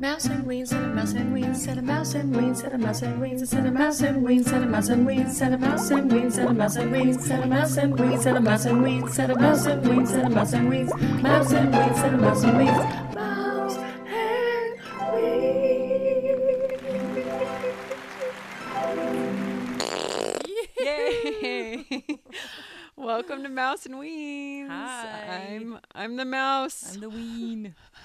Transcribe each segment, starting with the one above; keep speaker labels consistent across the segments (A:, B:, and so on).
A: mouse and ween, set a mouse and ween, set a mouse and ween, set a mouse and ween, set a mouse and ween, set a mouse and ween, set a mouse and ween, set a mouse and ween, set a mouse and ween, set a mouse and ween, set a mouse and ween, set a mouse and ween, mouse and ween, set a mouse and ween,
B: Welcome to Mouse and Weens.
C: Hi.
B: I'm I'm the mouse.
C: I'm the ween.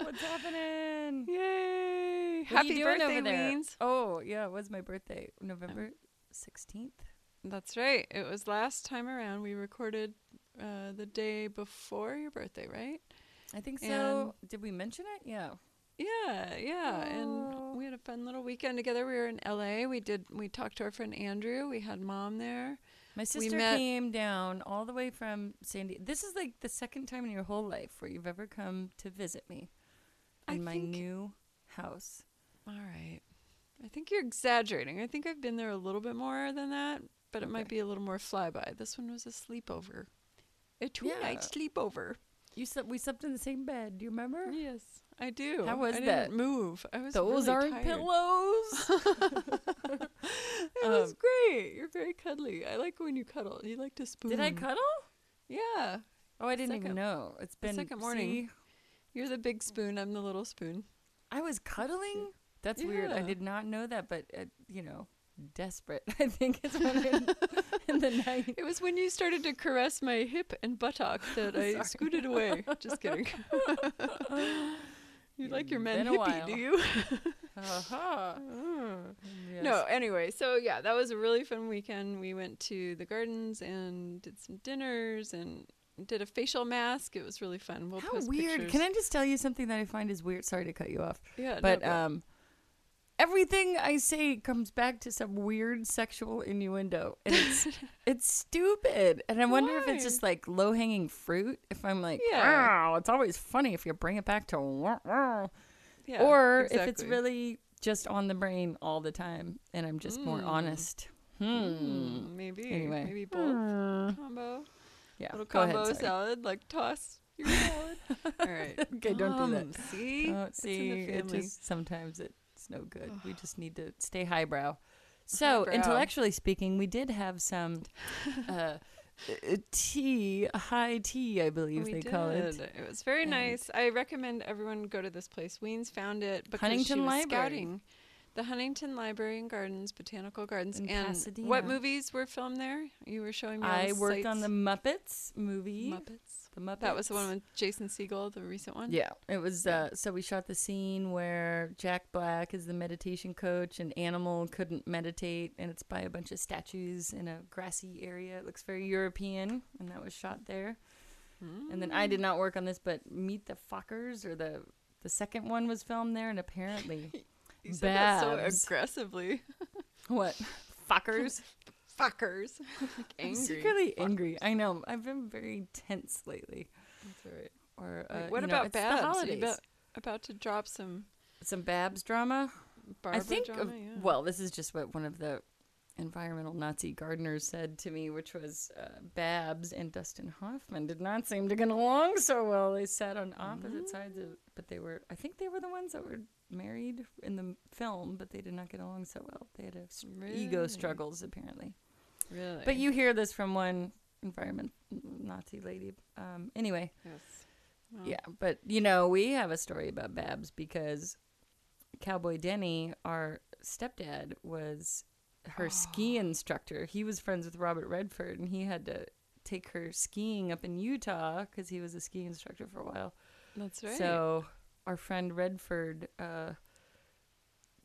C: What's happening?
B: Yay!
C: What
B: Happy birthday? Weens.
C: Oh, yeah, it was my birthday, November 16th.
B: That's right. It was last time around. We recorded uh, the day before your birthday, right?
C: I think so. Did we mention it? Yeah.
B: Yeah, yeah.
C: Oh.
B: And we had a fun little weekend together. We were in LA. We did we talked to our friend Andrew. We had mom there.
C: My sister
B: met-
C: came down all the way from San Diego. This is like the second time in your whole life where you've ever come to visit me
B: I
C: in my
B: think-
C: new house.
B: All right. I think you're exaggerating. I think I've been there a little bit more than that, but it might be a little more flyby. This one was a sleepover. A two night
C: Yeah.
B: sleepover.
C: You slept, we slept in the same bed. Do you remember?
B: Yes, I do.
C: How was
B: I
C: that?
B: didn't move. I was
C: Those
B: really
C: aren't
B: tired.
C: pillows.
B: It was
C: Um,
B: great. You're very cuddly. I like when you cuddle. You like to spoon.
C: Did I cuddle?
B: Yeah.
C: Oh, I didn't
B: Second-
C: even know. It's been
B: second morning.
C: see?
B: You're the big spoon. I'm the little spoon.
C: I was cuddling. That's weird. I did not know that, but uh, you know, desperate. I think is when in, in the night.
B: It was when you started to caress my hip and buttock that I scooted away. Just kidding. You like your
C: men
B: hippie, do you?
C: Uh-huh. Yes.
B: No, anyway, so yeah, that was a really fun weekend. We went to the gardens and did some dinners and did a facial mask. It was really fun. We'll
C: How weird.
B: pictures.
C: Can I just tell you something that I find is weird? Sorry to cut you off.
B: Yeah,
C: But
B: go.
C: um everything I say comes back to some weird sexual innuendo. And it's it's stupid. And I wonder if it's just like low hanging fruit. If I'm like,
B: Yeah.
C: oh, it's always funny if you bring it back to
B: yeah,
C: or if it's really just on the brain all the time and I'm just more
B: Mm.
C: honest. Hmm.
B: Mm, maybe
C: Anyway.
B: maybe both combo
C: Yeah.
B: little
C: go ahead,
B: combo salad like toss your salad. All right,
C: Okay, don't do that.
B: Um, See,
C: Oh,
B: It's in
C: see, it just sometimes it's no good. we just need to stay highbrow. So,
B: Highbrow.
C: intellectually speaking, we did have some uh, uh, tea, high tea, I believe
B: we
C: they
B: did.
C: call it.
B: It was very
C: And-
B: nice. I recommend everyone go to this place. Weens found it because
C: Huntington
B: she was
C: Library.
B: scouting the Huntington Library and Gardens, Botanical Gardens,
C: In
B: and
C: Pasadena.
B: what movies were filmed there? You were showing me.
C: I worked on the Muppets movie.
B: Muppets.
C: The Muppets.
B: That was the one with Jason Segel, the recent one.
C: Yeah, it was. Uh, so we shot the scene where Jack Black is the meditation coach, and Animal couldn't meditate, and it's by a bunch of statues in a grassy area. It looks very European, and that was shot there. And then I did not work on this, but Meet the Fockers or the the second one was filmed there, and apparently
B: You said that so
C: Babs.
B: aggressively.
C: what fuckers?
B: Fuckers. like
C: I'm
B: angry.
C: secretly angry. I know. I've been very tense lately.
B: That's right.
C: Or uh,
B: Wait, what
C: know,
B: about
C: the
B: Babs? About, about to drop some
C: Some Babs drama.
B: Barbara
C: I think,
B: drama?
C: of-
B: yeah.
C: well, this is just what one of the environmental Nazi gardeners said to me, which was uh, Babs and Dustin Hoffman did not seem to get along so well. They sat on opposite sides of, but they were, I think they were the ones that were married in the film, but they did not get along so well. They had a s- ego struggles apparently.
B: really.
C: But you hear this from one environment Nazi lady. Um, anyway,
B: Yes. Well,
C: yeah, but you know, we have a story about Babs because Cowboy Denny, our stepdad, was her ski instructor. He was friends with Robert Redford, and he had to take her skiing up in Utah because he was a ski instructor for a while.
B: That's right.
C: So our friend Redford, uh,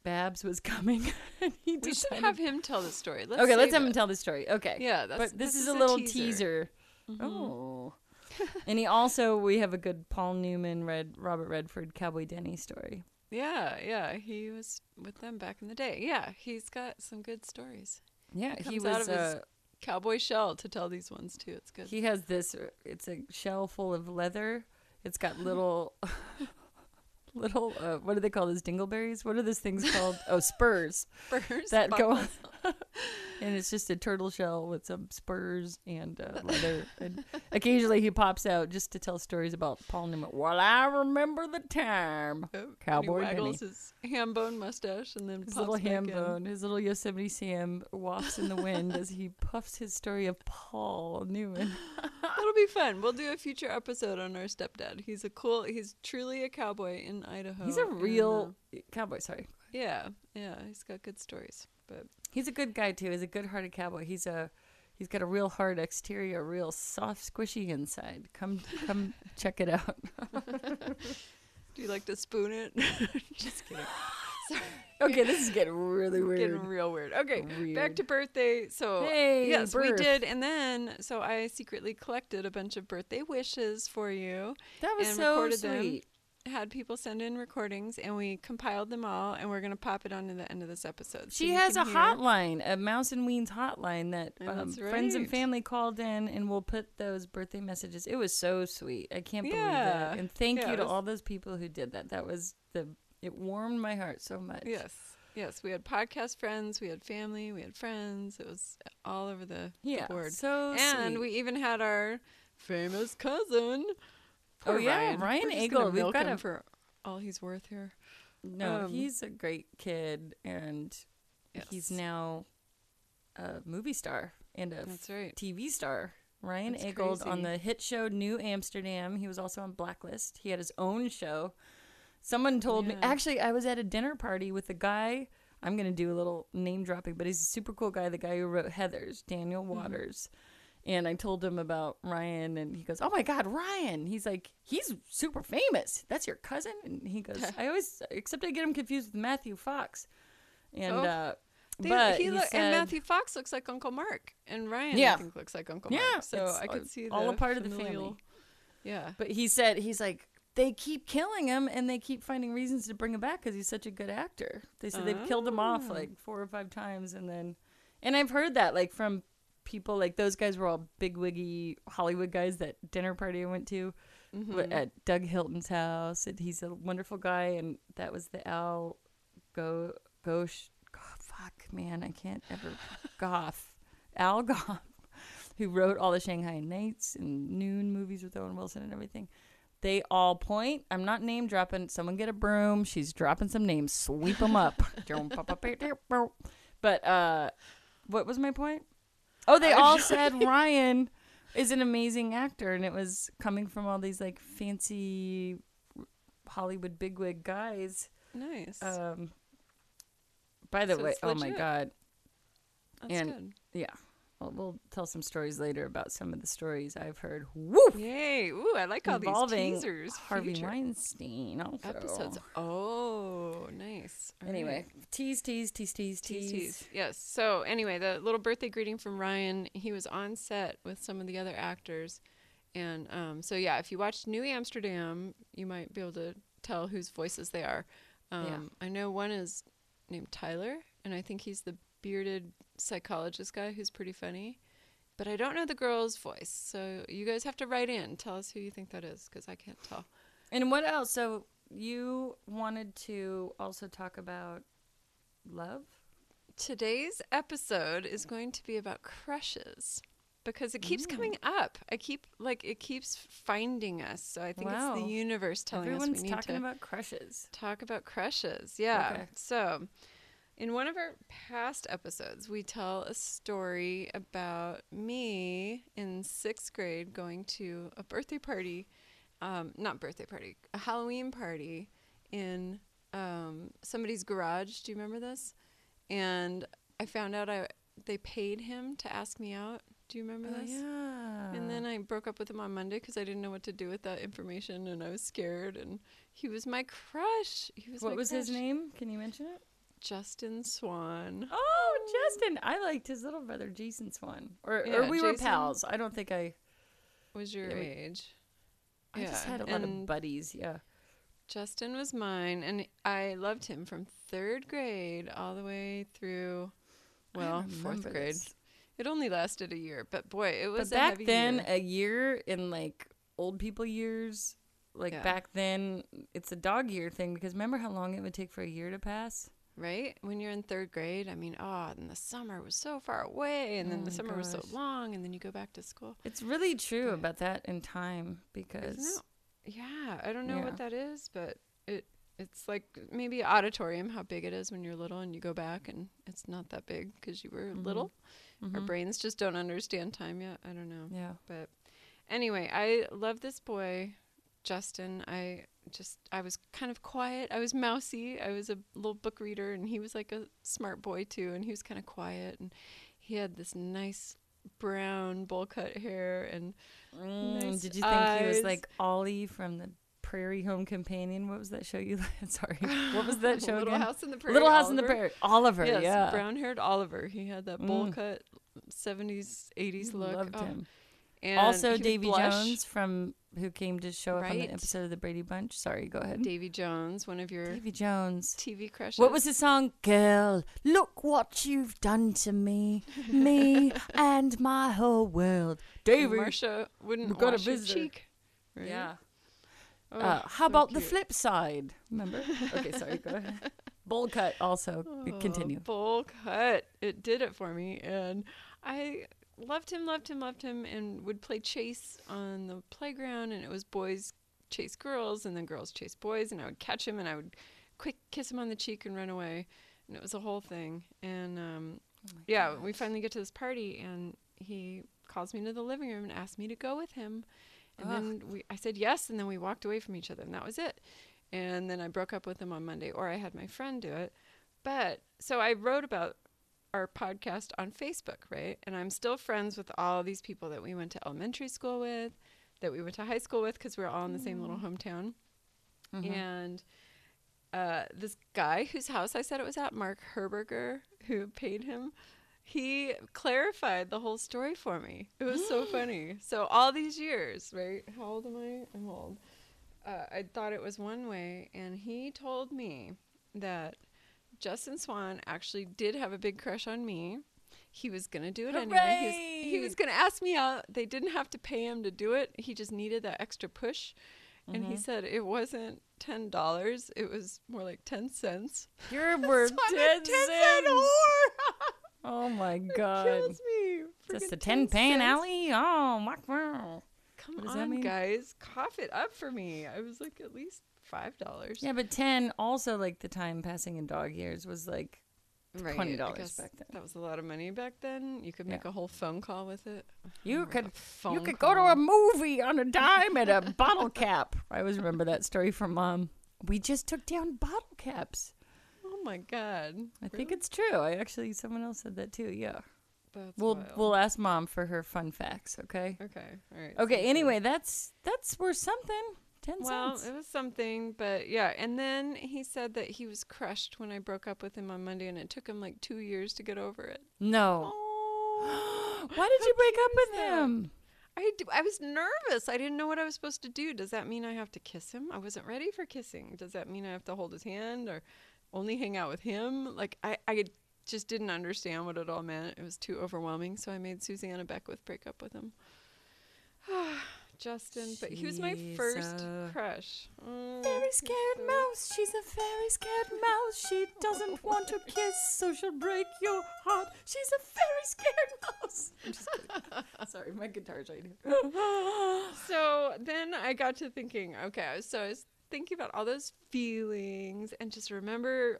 C: Babs was coming, and he
B: we should have him tell the story. Let's
C: okay, let's have him tell the story. Okay,
B: Yeah, that's,
C: but this, is,
B: a
C: a little teaser.
B: Mhm.
C: Oh. and he also we have a good Paul Newman Red Robert Redford Cowboy Denny story.
B: Yeah, yeah. He was with them back in the day. Yeah, he's got some good stories.
C: Yeah, he
B: out
C: was
B: of his
C: uh,
B: Cowboy shell to tell these ones too. It's good.
C: he has this uh, it's a shell full of leather. It's got little little uh, what do they call those dingleberries? What are those things called? oh, spurs
B: Spurs,
C: that go
B: buckles.
C: and it's just a turtle shell with some spurs and uh, leather. and occasionally he pops out just to tell stories about Paul Newman. Well, I remember the time.
B: And
C: Cowboy
B: he waggles his ham bone mustache and then
C: His little ham
B: in.
C: bone, his little Yosemite Sam wafts in the wind as he puffs his story of Paul Newman.
B: That'll be fun. We'll do a future episode on our stepdad. He's a cool. He's truly a cowboy in Idaho.
C: He's a
B: and,
C: real cowboy. Sorry,
B: uh, yeah, yeah. He's got good stories. But
C: he's a good guy too. He's a good-hearted cowboy. He's a he's got a real hard exterior, real soft, squishy inside. Come come check it out.
B: do you like to spoon it? Just kidding.
C: Okay, this is getting really weird.
B: Getting real weird. Okay, back to birthday. So
C: Hey,
B: yes, we did, and then so I secretly collected a bunch of birthday wishes for you.
C: that was
B: and
C: so
B: recorded them. Had people send in recordings, and we compiled them all, and we're gonna pop it on to the end of this episode. so
C: She has a
B: hear-
C: hotline, a Mouse and Weens hotline that um,
B: that's
C: friends and family called in, and we'll put those birthday messages. It was so sweet. I can't believe
B: Yeah.
C: that. And thank
B: Yeah,
C: you to
B: was-
C: all those people who did that. That was the. It warmed my heart so much.
B: Yes. Yes, we had podcast friends, we had family, we had friends. It was all over the, the
C: Yeah.
B: board.
C: So
B: and
C: sweet.
B: we even had our famous cousin.
C: Oh, yeah,
B: Ryan,
C: Ryan
B: We're just
C: Eggold.
B: gonna
C: We've got
B: him
C: a-
B: for all he's worth here.
C: no,
B: um,
C: he's a great kid, and he's now a movie star and a
B: That's right.
C: TV star. Ryan
B: That's
C: Eggold on the hit show New Amsterdam. He was also on Blacklist. He had his own show. Someone told me, actually, I was at a dinner party with a guy. I'm going to do a little name dropping, but he's a super cool guy, the guy who wrote Heathers, Daniel
B: Mm-hmm.
C: And I told him about Ryan, and he goes, Oh my God, Ryan. He's like, He's super famous. That's your cousin? And he goes, I always, except I get him confused with Matthew Fox. And,
B: Oh.
C: uh,
B: They-
C: but
B: he
C: he
B: look,
C: said,
B: and Matthew Fox looks like Uncle Mark, and Ryan
C: Yeah.
B: I think looks like Uncle
C: Yeah,
B: Mark. So I could see
C: all a part of the family.
B: Yeah.
C: But he said he's like they keep killing him and they keep finding reasons to bring him back because he's such a good actor. They said they've killed him off
B: Oh.
C: like four or five times and then, and I've heard that like from people like those guys were all big wiggy Hollywood guys that dinner party I went to
B: Mm-hmm.
C: at Doug Hilton's house and he's a wonderful guy and that was the Al Go Gosh oh, fuck man I can't ever Gough Al Gough who wrote all the Shanghai Knights and Noon movies with Owen Wilson and everything. They all point. I'm not name dropping. Someone get a broom. She's dropping some names. Sweep them up. but uh, what was my point? Oh, they all said Ryan is an amazing actor, and it was coming from all these like fancy Hollywood bigwig guys.
B: Nice.
C: Um, by the
B: So
C: way, oh my god,
B: That's
C: and-
B: good.
C: yeah. Well, we'll tell some stories later about some of the stories I've heard. Woo!
B: Yay! Ooh, I like all
C: involving
B: these teasers.
C: Harvey
B: future
C: Weinstein. Also.
B: episodes. Oh, nice. All
C: Anyway,
B: right.
C: tease, tease, tease, tease,
B: Tease,
C: tease.
B: tease. Yes. So anyway, the little birthday greeting from Ryan. He was on set with some of the other actors, and um, so yeah, if you watched New Amsterdam, you might be able to tell whose voices they are. Um,
C: Yeah.
B: I know one is named Tyler, and I think he's the bearded psychologist guy who's pretty funny. But I don't know the girl's voice, so you guys have to write in. Tell us who you think that is, because I can't tell.
C: And what else? So you wanted to also talk about love?
B: Today's episode is going to be about crushes because it keeps coming up. I keep like it keeps finding us. So I think it's the universe telling
C: Everyone's
B: us we need
C: talking
B: to
C: about crushes.
B: talk about crushes. Yeah.
C: Okay.
B: So in one of our past episodes, we tell a story about me in sixth grade going to a birthday party, um, not birthday party, a Halloween party in um, somebody's garage. Do you remember this? And I found out I they paid him to ask me out. Do you remember
C: Oh,
B: this?
C: yeah.
B: And then I broke up with him on Monday because I didn't know what to do with that information, and I was scared. And he was my crush. He was
C: what was his name? Can you mention it?
B: Justin Swan.
C: Oh, Justin. I liked his little brother, Jason Swan. Or, or
B: Yeah,
C: we were pals. I don't think I.
B: Was your
C: Yeah, we-
B: age?
C: I just had a lot of buddies. Yeah.
B: Justin was mine, and I loved him from third grade all the way through, well, fourth grade.
C: this.
B: It only lasted a year, but boy, it was
C: But
B: a
C: back
B: heavy
C: then,
B: year.
C: a year in like old people years, like
B: Yeah.
C: back then, it's a dog year thing because remember how long it would take for a year to pass?
B: Right? When you're in third grade, I mean, oh, and the summer was so far away, and then
C: Oh
B: the
C: my
B: summer was so long, and then you go back to school.
C: It's really true
B: But-
C: about that in time because?
B: Yeah, I don't know
C: Yeah.
B: what that is, but it it's like maybe auditorium how big it is when you're little and you go back and it's not that big because you were little. Our
C: Mhm.
B: brains just don't understand time yet. I don't know.
C: yeah.
B: But anyway, I love this boy, Justin. I just I was kind of quiet. I was mousy. I was a little book reader and he was like a smart boy too and he was kind of quiet and he had this nice brown bowl cut hair and
C: Mm,
B: Nice
C: did you think he was like Ollie from the Prairie Home Companion? What was that show you? Sorry, what was that show
B: Little
C: again?
B: House in the Prairie.
C: Little House in the Prairie. Oliver.
B: Yes,
C: yeah,
B: brown haired Oliver. He had that bowl
C: Mm.
B: cut 70s 80s look.
C: loved
B: Oh,
C: him.
B: And
C: Also, Davy. Jones from who came to show up on the episode of the Brady Bunch. Sorry, go ahead.
B: Davy Jones, one of your
C: Davy Jones.
B: TV crushes.
C: What was the song? Girl, look what you've done to me, me and my whole world. Davy.
B: Marsha wouldn't
C: got a
B: wash your
C: visitor.
B: cheek. Right?
C: Yeah.
B: Oh,
C: Uh, how
B: so
C: about the flip side? Remember? okay, sorry. Go ahead. Bowl cut. Also,
B: Oh,
C: continue.
B: Bowl cut. It did it for me, and I loved him, loved him, loved him, and would play chase on the playground. And it was boys chase girls, and then girls chase boys, and I would catch him, and I would quick kiss him on the cheek and run away, and it was a whole thing. And um,
C: Oh
B: yeah, we finally get to this party, and he calls me into the living room and asks me to go with him. And
C: Ugh.
B: then we, I said yes, and then we walked away from each other, and that was it. And then I broke up with him on Monday, or I had my friend do it. But so I wrote about our podcast on Facebook, right? And I'm still friends with all these people that we went to elementary school with, that we went to high school with, because we're all in the same little hometown.
C: Mhm.
B: And uh, this guy whose house I said it was at, Mark Herberger, who paid him, he clarified the whole story for me. It was so funny. So all these years, right? How old am I? I'm old. Uh, I thought it was one way, and he told me that Justin Swan actually did have a big crush on me. He was gonna do it anyway. He was, he was gonna ask me out. They didn't have to pay him to do it. He just needed that extra push. And he
C: Mhm.
B: said it wasn't ten dollars; it was more like ten cents.
C: Your word,
B: So I'm a
C: 10
B: 10 cent whore.
C: Oh my god,
B: It
C: god.
B: kills me.
C: Just a 10 pan alley? Oh, my wow.
B: Come
C: What does that
B: on, guys, cough it up for me. I was like at least five dollars.
C: Yeah, but 10 also like the time passing in dog years was like $20 back then.
B: That was a lot of money back then. You could make
C: Yeah.
B: a whole phone call with it.
C: You
B: a
C: could you could go to a movie on a dime at a bottle cap. I always remember that story from mom. We just took down bottle caps.
B: Oh my god!
C: I think it's true. I actually someone else said that too. Yeah.
B: That's
C: We'll
B: wild.
C: we'll ask mom for her fun facts, okay?
B: Okay. All right.
C: Okay, anyway, that's that's worth something. 10
B: Well,
C: cents.
B: it was something, but yeah. And then he said that he was crushed when I broke up with him on Monday, and it took him like two years to get over it.
C: No.
B: Oh,
C: Why did you break up with
B: that?
C: him?
B: I, d- I was nervous. I didn't know what I was supposed to do. Does that mean I have to kiss him? I wasn't ready for kissing. Does that mean I have to hold his hand or only hang out with him? Like I, I just didn't understand what it all meant. It was too overwhelming. So I made Susanna Beckwith break up with him. Justin, but he was my first
C: a
B: crush. Oh,
C: Very scared mouse. She's a very scared mouse. She doesn't want to kiss, so she'll break your heart. She's a very scared mouse. I'm just kidding. Sorry, my guitar's right here.
B: So then I got to thinking, okay, so I was thinking about all those feelings and just remember,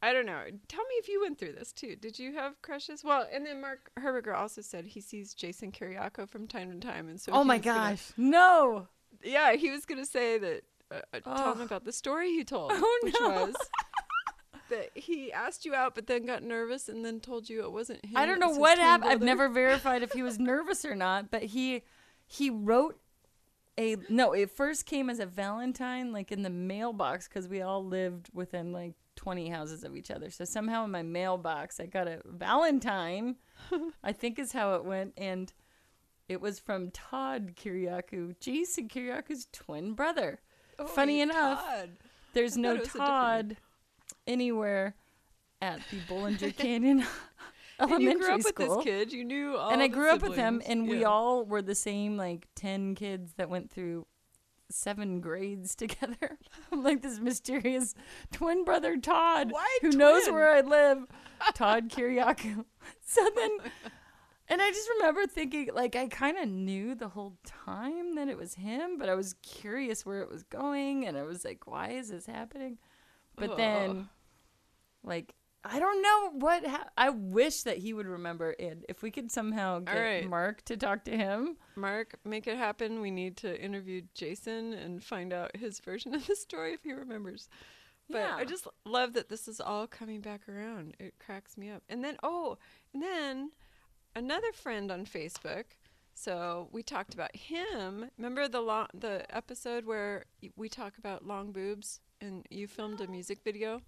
B: I don't know. Tell me if you went through this too. Did you have crushes? Well, and then Mark Herberger also said he sees Jason Kiriakou from time to time, and so
C: oh my
B: was gonna-
C: gosh, no.
B: yeah, he was gonna say that. Uh, uh, tell him about the story he told,
C: Oh,
B: which
C: no.
B: was that he asked you out, but then got nervous and then told you it wasn't him.
C: I don't know what happened. I've never verified if he was nervous or not, but he he wrote a no. It first came as a Valentine, like in the mailbox, because we all lived within like twenty houses of each other. So somehow in my mailbox, I got a Valentine. I think is how it went, and it was from Todd Kiriakou, Jason Kiriakou's twin brother.
B: Oh,
C: Funny enough,
B: Todd.
C: There's
B: I
C: no
B: thought it was a different
C: Todd anywhere at the Bollinger Canyon
B: And
C: Elementary
B: you grew up
C: School.
B: with this kid. You knew all
C: and I grew up with him, and we all were the same like ten kids that went through seven grades together. I'm like this mysterious twin brother Todd
B: Why
C: who knows where I live. Todd Kiriakou. So then and I just remember thinking like I kind of knew the whole time that it was him, but I was curious where it was going and I was like why is this happening? But then like I don't know what ha- I wish that he would remember it. If we could somehow get
B: right.
C: Mark to talk to him.
B: Mark, make it happen. We need to interview Jason and find out his version of the story if he remembers. But I just love that this is all coming back around. It cracks me up. And then, oh, and then another friend on Facebook. So we talked about him. Remember the long, the episode where we talk about long boobs and you filmed a music video?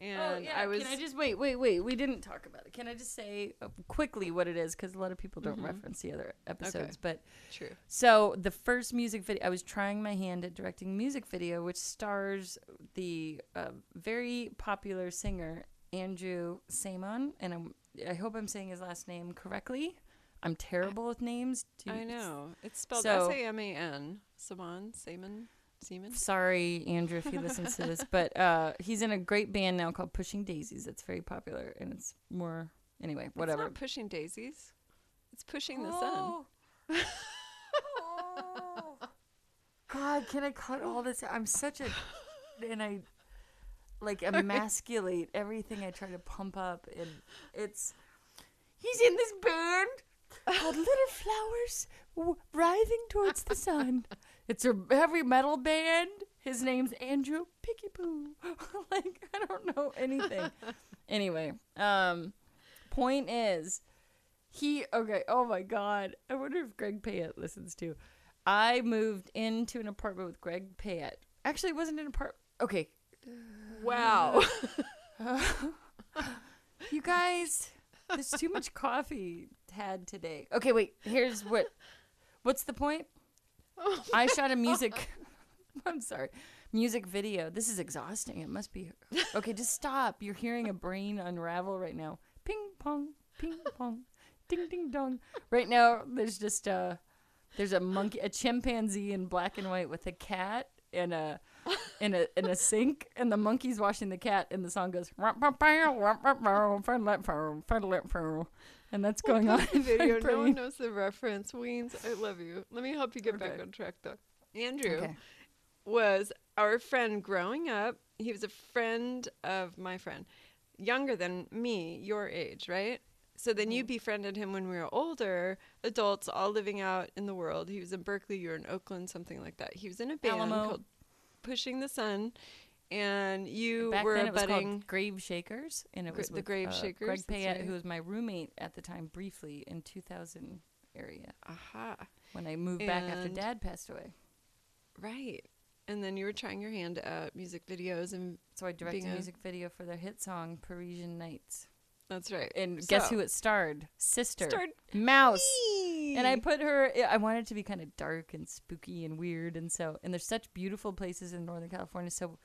B: And I was
C: Oh, Can I just wait, wait, wait? We didn't talk about it. Can I just say uh, quickly what it is? Because a lot of people don't reference the other episodes. But
B: true.
C: so the first music video, I was trying my hand at directing music video, which stars the uh, very popular singer Andrew Saman, and I'm, I hope I'm saying his last name correctly. I'm terrible with names. Do-
B: I know. It's spelled
C: So-
B: S A M A N. Saman, Saman, Seaman.
C: Sorry, Andrew, if he listens to this, but uh, he's in a great band now called Pushing Daisies. It's very popular, and it's more anyway. Whatever.
B: It's not pushing daisies. It's pushing the sun.
C: Oh. God, can I cut all this? I'm such a, and I, like emasculate everything I try to pump up, and it's. He's in this band called Little Flowers w- Writhing Towards the Sun. It's a heavy metal band. His name's Andrew Picky Poo. like I don't know anything. anyway, um, point is, he okay. Oh my god! I wonder if Greg Payette listens to. I moved into an apartment with Greg Payette. Actually, it wasn't an apartment. Okay,
B: Wow.
C: you guys, there's too much coffee had today. Okay, wait. Here's what. What's the point? I shot a music. I'm sorry. Music video. This is exhausting. It must be. Okay, just stop. You're hearing a brain unravel right now. Ping pong, ping pong, ding ding dong. Right now, there's just a. There's a monkey, a chimpanzee in black and white with a cat and a in a in a sink, and the monkey's washing the cat, and the song goes, and that's going on.
B: the video. No one knows the reference. Weens, I love you. Let me help you get back on track, though. Andrew
C: Okay.
B: was our friend growing up. He was a friend of my friend, younger than me, your age, right? So then
C: Mm-hmm.
B: you befriended him when we were older, adults, all living out in the world. He was in Berkeley, you were in Oakland, something like that. He was in a band
C: Alamo.
B: called Pushing the Sun, and you
C: Back
B: were
C: then it was
B: budding.
C: called Grave Shakers, and it was
B: the
C: with,
B: Grave
C: uh,
B: Shakers,
C: Greg Payette,
B: right.
C: who was my roommate at the time, briefly in 2000 area
B: Aha.
C: when I moved back after Dad passed away.
B: Right. And then you were trying your hand at music videos, and
C: So I directed a music video for their hit song "Parisian Nights,"
B: that's right.
C: and guess who it starred? Sister
B: Starred
C: Mouse.
B: Me.
C: And I put her. I wanted it to be kind of dark and spooky and weird, and so and there's such beautiful places in Northern California. So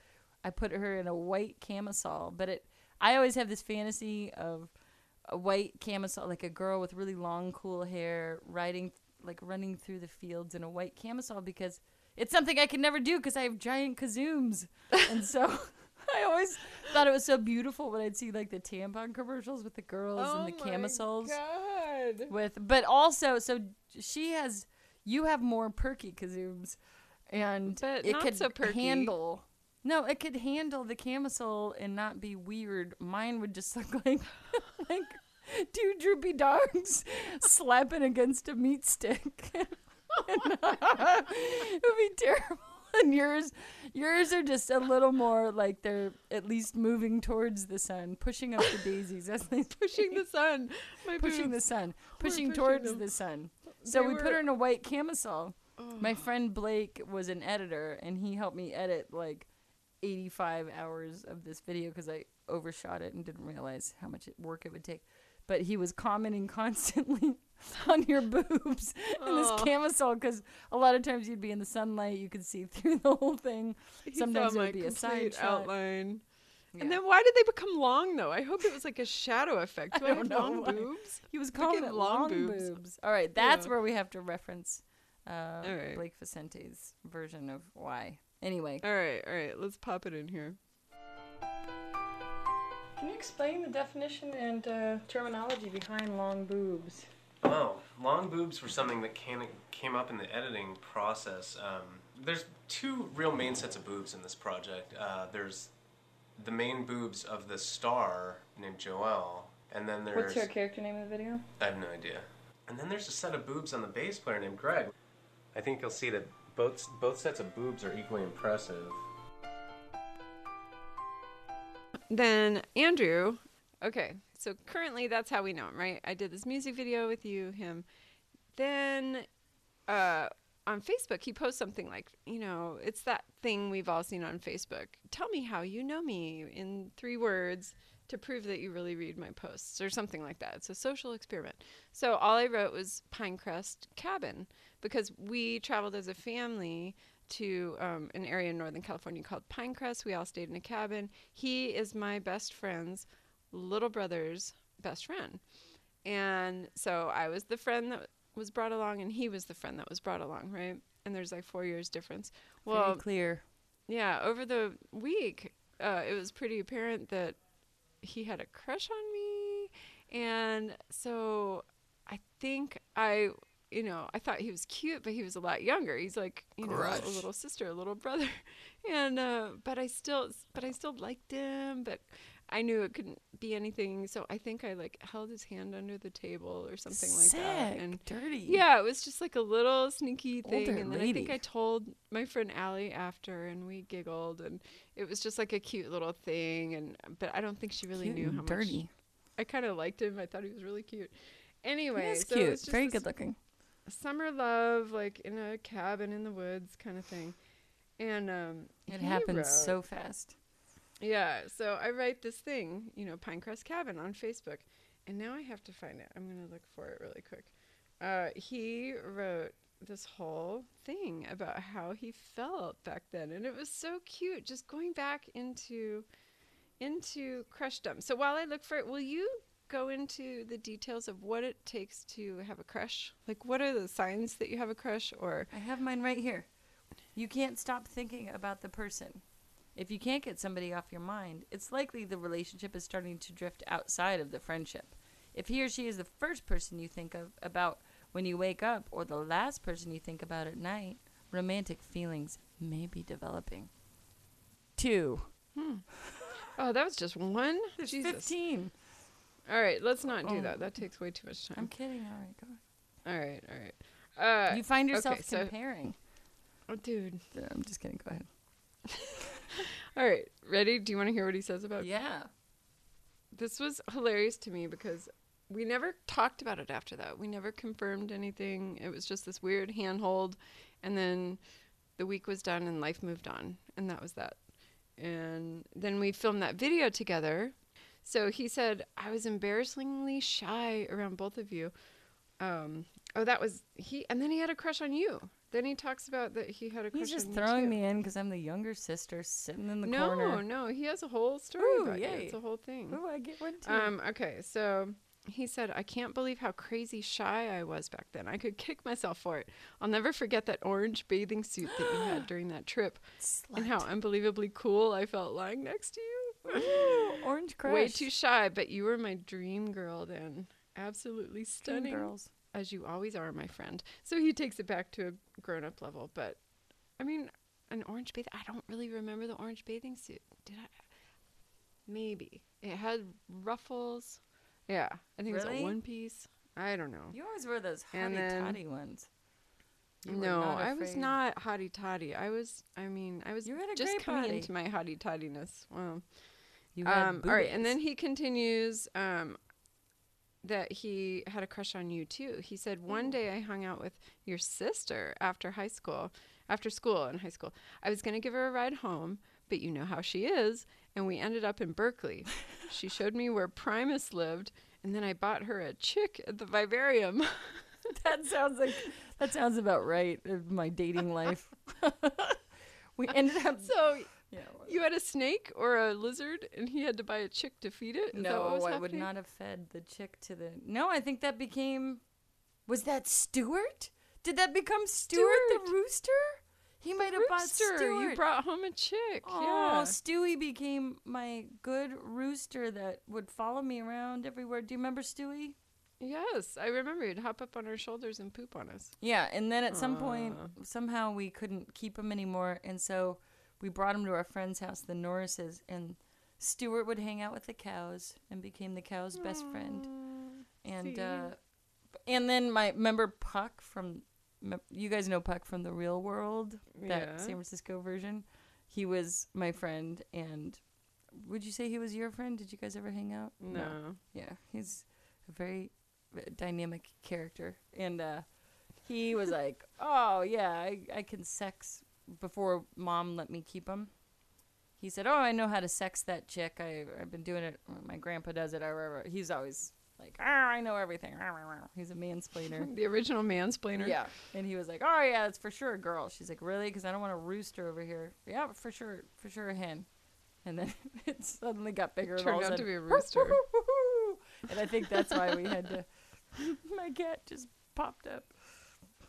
C: I put her in a white camisole. But it, I always have this fantasy of a white camisole, like a girl with really long, cool hair, riding like running through the fields in a white camisole because it's something I can never do because I have giant kazooms, and so. I always thought it was so beautiful when I'd see like the tampon commercials with the girls
B: oh
C: and the oh
B: camisoles God.
C: with but also so she has you have more perky kazooms and
B: But
C: it
B: not
C: could
B: so perky.
C: handle no it could handle the camisole and not be weird mine would just look like like two droopy dogs slapping against a meat stick uh, it would be terrible and yours yours are just a little more like they're at least moving towards the sun pushing up the daisies as they
B: Pushing the sun. My
C: pushing the sun, pushing
B: pushing
C: towards
B: them.
C: the sun. So
B: They
C: we put her in a white camisole.
B: Oh.
C: My friend Blake was an editor, and he helped me edit like 85 hours of this video because I overshot it and didn't realize how much work it would take. But he was commenting constantly on your boobs in this camisole because a lot of times you'd be in the sunlight, you could see through the whole thing.
B: He
C: Sometimes it would be a side
B: complete
C: shot. Yeah.
B: And then why did they become long though? I hope it was like a shadow effect. Do I,
C: don't
B: have
C: know
B: long
C: why.
B: boobs?
C: He was calling it
B: long
C: long,
B: boobs.
C: boobs. All right, that's
B: Yeah.
C: where we have to reference uh,
B: right.
C: Blake Vicente's version of why. Anyway,
B: All right, all right. Let's pop it in here.
A: Can you explain the definition and uh, terminology behind long boobs?
D: Oh, long boobs were something that came, came up in the editing process. Um, there's two real main sets of boobs in this project. Uh, there's the main boobs of the star named Joelle, and then there's.
A: What's her character name in the video?
D: I have no idea. And then there's a set of boobs on the bass player named Greg. I think you'll see that both both sets of boobs are equally impressive.
B: Then Andrew, okay, so currently that's how we know him, right? I did this music video with you, him. Then uh, on Facebook, he posts something like, you know, it's that thing we've all seen on Facebook. Tell me how you know me in three words to prove that you really read my posts or something like that. It's a social experiment. So all I wrote was Pinecrest Cabin because we traveled as a family to um, an area in Northern California called Pinecrest. We all stayed in a cabin. He is my best friend's little brother's best friend. And so I was the friend that was brought along, and he was the friend that was brought along, right? And there's like four years difference.
C: very
B: Well,
C: clear.
B: yeah, over the week, uh, it was pretty apparent that he had a crush on me. And so I think I, you know, I thought he was cute, but he was a lot younger. He's like, you know, a little sister, a little brother. And, uh, but I still, but I still liked him, but I knew it couldn't be anything. So I think I like held his hand under the table or something like that.
C: Sick,
B: And
C: dirty.
B: yeah, it was just like a little sneaky thing,
C: Older
B: and then I think. I told my friend Allie after, and we giggled, and it was just like a cute little thing, and but I don't think she really
C: Cute
B: knew how
C: dirty.
B: much I kind of liked him. I thought he was really cute. Anyway,
C: He is
B: so it
C: cute.
B: was just
C: Very good looking.
B: Summer love, like in a cabin in the woods, kind of thing, and um,
C: It happens
B: wrote-
C: so fast.
B: yeah, so I write this thing, you know, Pinecrest Cabin on Facebook, and now I have to find it. I'm gonna look for it really quick. Uh, he wrote this whole thing about how he felt back then, and it was so cute. Just going back into into crushdom. So while I look for it, will you go into the details of what it takes to have a crush? Like, what are the signs that you have a crush, or
C: I have mine right here. You can't stop thinking about the person. If you can't get somebody off your mind, it's likely the relationship is starting to drift outside of the friendship. If he or she is the first person you think of about when you wake up or the last person you think about at night, romantic feelings may be developing. Two. Hmm.
B: oh, that was just one.
C: There's
B: Jesus.
C: 15.
B: All right, let's not do
C: Oh.
B: that. That takes way too much time.
C: I'm kidding. All right, go
B: All right, all right. Uh.
C: You find yourself
B: okay, so-
C: comparing.
B: oh, dude.
C: I'm just kidding. Go ahead.
B: All right, ready? Do you want to hear what he says about?
C: Yeah.
B: This was hilarious to me because we never talked about it after that. We never confirmed anything. It was just this weird handhold, and then the week was done and life moved on, and that was that. And then we filmed that video together. So he said I was embarrassingly shy around both of you. Um, oh, that was he, and then he had a crush on you. Then he talks about that he had a crush on you.
C: He's just
B: on you,
C: throwing
B: too.
C: me in because I'm the younger sister sitting in the
B: no,
C: corner.
B: no, no. he has a whole story
C: Ooh,
B: about you.
C: yay.
B: It's a whole thing.
C: Oh, I get one too.
B: Um, okay, so he said, I can't believe how crazy shy I was back then. I could kick myself for it. I'll never forget that orange bathing suit that you had during that trip and how unbelievably cool I felt lying next to you.
C: Ooh, orange crush.
B: Way too shy, but you were my dream girl then. Absolutely
C: Dream
B: stunning.
C: girls.
B: As you always are, my friend. So he takes it back to a grown up level. But, I mean, an orange bathing I don't really remember the orange bathing suit. Did I? Maybe. It had ruffles. Yeah. I think it was a one piece. I don't know.
C: You always wear those hottie totty ones. You
B: no, I was not hottie toddy. I was, I mean, I was
C: You had a
B: just coming
C: body.
B: into my hottie toddiness. Wow.
C: You had
B: Um, all right, and then he continues um, that he had a crush on you too. He said one day I hung out with your sister after high school, after school in high school. I was going to give her a ride home, but you know how she is, and we ended up in Berkeley. she showed me where Primus lived, and then I bought her a chick at the vivarium.
C: that sounds like that sounds about right of my dating life. we ended up
B: so
C: yeah,
B: you had a snake or a lizard, and he had to buy a chick to feed it. Is
C: no, I would not have fed the chick to the. No, I think that became. Was that Stuart? Did that become Stuart, the rooster? He might have bought Stuart.
B: you brought home a chick.
C: Oh,
B: yeah.
C: Stewie became my good rooster that would follow me around everywhere. Do you remember Stewie?
B: Yes, I remember he'd hop up on our shoulders and poop on us.
C: Yeah, and then at some point, somehow we couldn't keep him anymore, and so we brought him to our friend's house, the Norrises, and Stuart would hang out with the cows and became the cow's best friend. And uh, and then my member Puck from you guys know Puck from the Real World, that
B: Yeah.
C: San Francisco version. He was my friend, and would you say he was your friend? Did you guys ever hang out?
B: No.
C: Yeah, he's a very uh, dynamic character, and uh, he was like, "Oh yeah, I, I can sex." Before mom let me keep him, he said, "Oh, I know how to sex that chick. I I've been doing it. My grandpa does it. I remember." He's always like, "Ah, I know everything." He's a mansplainer.
B: The original mansplainer.
C: yeah, and he was like, "Oh yeah, it's for sure a girl." She's like, "Really?" Because I don't want a rooster over here. Yeah, for sure, for sure a hen. And then it suddenly got bigger. all
B: Turned out to be a rooster.
C: and I think that's why we had to. My cat just popped up.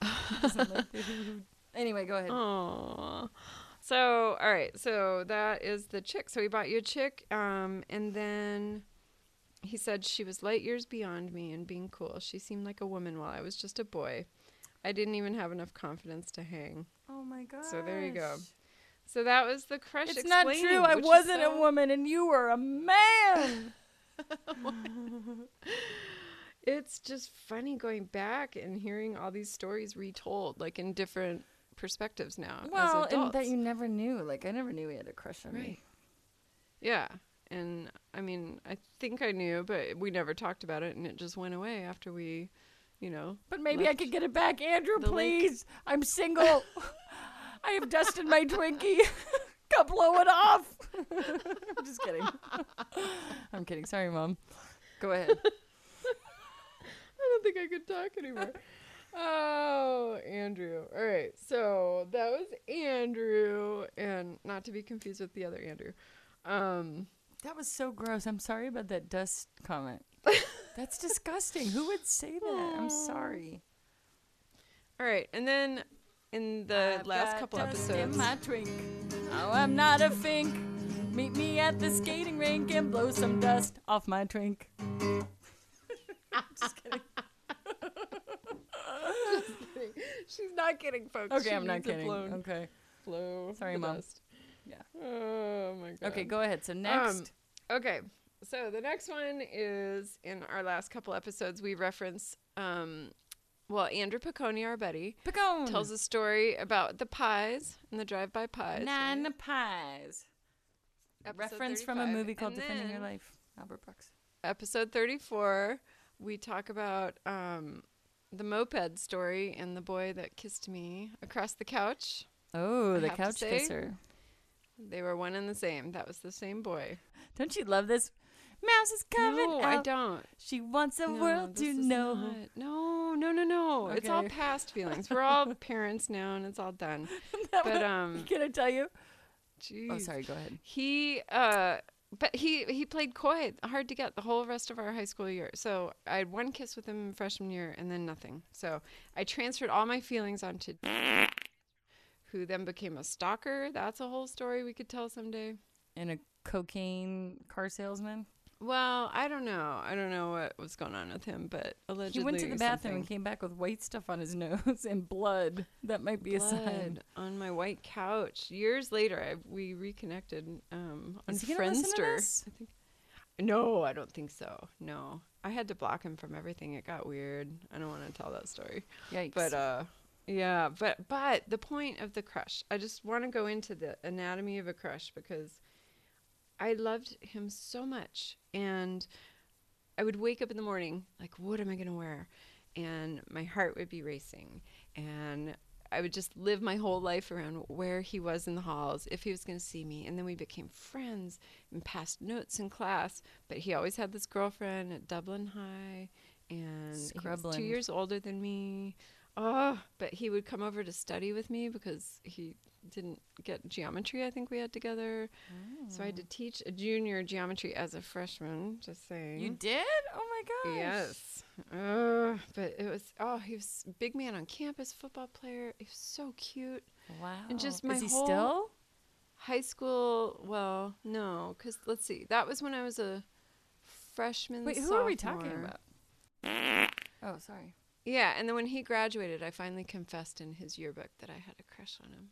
C: Like the hoo-hoo. Anyway, go ahead.
B: Aww. So, all right. So that is the chick. So he bought you a chick, um, and then he said she was light years beyond me and being cool. She seemed like a woman while I was just a boy. I didn't even have enough confidence to hang.
C: Oh my god.
B: So there you go. So that was the crush.
C: It's not true. I wasn't
B: so-
C: a woman and you were a man.
B: It's just funny going back and hearing all these stories retold, like in different perspectives now.
C: well, and that you never knew. Like I never knew he had a crush on
B: Right.
C: me.
B: Yeah. And I mean, I think I knew, but we never talked about it and it just went away after we, you know.
C: But maybe I could get it back, Andrew. Please, I'm single. I have dusted my Twinkie. Come blow it off. I'm just kidding. I'm kidding. Sorry, mom. Go ahead.
B: I don't think I could talk anymore. Oh, Andrew. All right. So that was Andrew, and not to be confused with the other Andrew. Um,
C: That was so gross. I'm sorry about that dust comment. That's disgusting. Who would say that? I'm sorry.
B: all right. And then in the
C: I've
B: last
C: got
B: couple
C: dust
B: episodes.
C: In my twink. Oh, I'm not a fink. Meet me at the skating rink and blow some dust off my twink. just kidding.
B: She's not kidding, folks.
C: Okay,
B: She
C: I'm not kidding.
B: blown.
C: Okay.
B: Blow
C: Sorry, Mom.
B: dust.
C: Yeah.
B: Oh my god.
C: Okay, go ahead. So next.
B: Okay, so the next one is in our last couple episodes we reference, um, well, Andrew Piccone, our buddy,
C: Piccone.
B: tells a story about the pies and the drive-by pies.
C: Nine
B: right?
C: pies.
B: Episode
C: Reference from a movie called
B: And
C: Defending Your Life. Albert Brooks.
B: Episode thirty-four, we talk about um, the moped story and the boy that kissed me across the couch.
C: Oh,
B: I
C: the couch
B: say-
C: kisser.
B: They were one and the same. That was the same boy.
C: Don't you love this? Mouse is coming
B: no,
C: out.
B: I don't.
C: She wants the
B: No,
C: world to know.
B: not- No, no, no, no. It's all past feelings. We're all parents now, and it's all done. But um,
C: Can I tell you?
B: geez.
C: Oh, sorry. Go ahead.
B: He uh, but he he played coy, hard to get the whole rest of our high school year. So I had one kiss with him freshman year, and then nothing. So I transferred all my feelings onto. Who then became a stalker? That's a whole story we could tell someday.
C: And a cocaine car salesman.
B: Well, I don't know. I don't know what was going on with him, but allegedly
C: He went to the bathroom
B: something.
C: and came back with white stuff on his nose and blood. That might be a sign.
B: on my white couch. Years later, I, we reconnected um, on
C: Is he
B: Friendster. I think. No, I don't think so. No, I had to block him from everything. It got weird. I don't want to tell that story.
C: Yikes.
B: But uh, yeah. But but the point of the crush. I just want to go into the anatomy of a crush because I loved him so much, and I would wake up in the morning like, what am I gonna wear? And my heart would be racing, and I would just live my whole life around where he was in the halls, if he was going to see me. And then we became friends and passed notes in class. But he always had this girlfriend at Dublin High, and he was two years older than me. Oh, but he would come over to study with me because he didn't get geometry, I think we had together. So I had to teach a junior geometry as a freshman, just saying.
C: you did? Oh my gosh.
B: Yes. Uh, but it was oh, he was big man on campus, football player. He was so cute.
C: Wow.
B: And just my
C: Is he
B: whole-
C: still?
B: High school, well, no, because let's see, that was when I was a freshman.
C: Wait, who are we talking about? Oh, sorry.
B: Yeah, and then when he graduated, I finally confessed in his yearbook that I had a crush on him.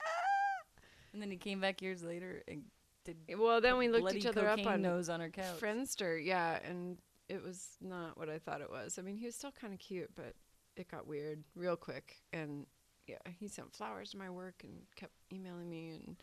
B: Ah!
C: And then he came back years later and did.
B: Eh, well, then we looked each other up on
C: nose on our couch.
B: Friendster, yeah, and it was not what I thought it was. I mean, he was still kind of cute, but it got weird real quick. And yeah, he sent flowers to my work and kept emailing me, and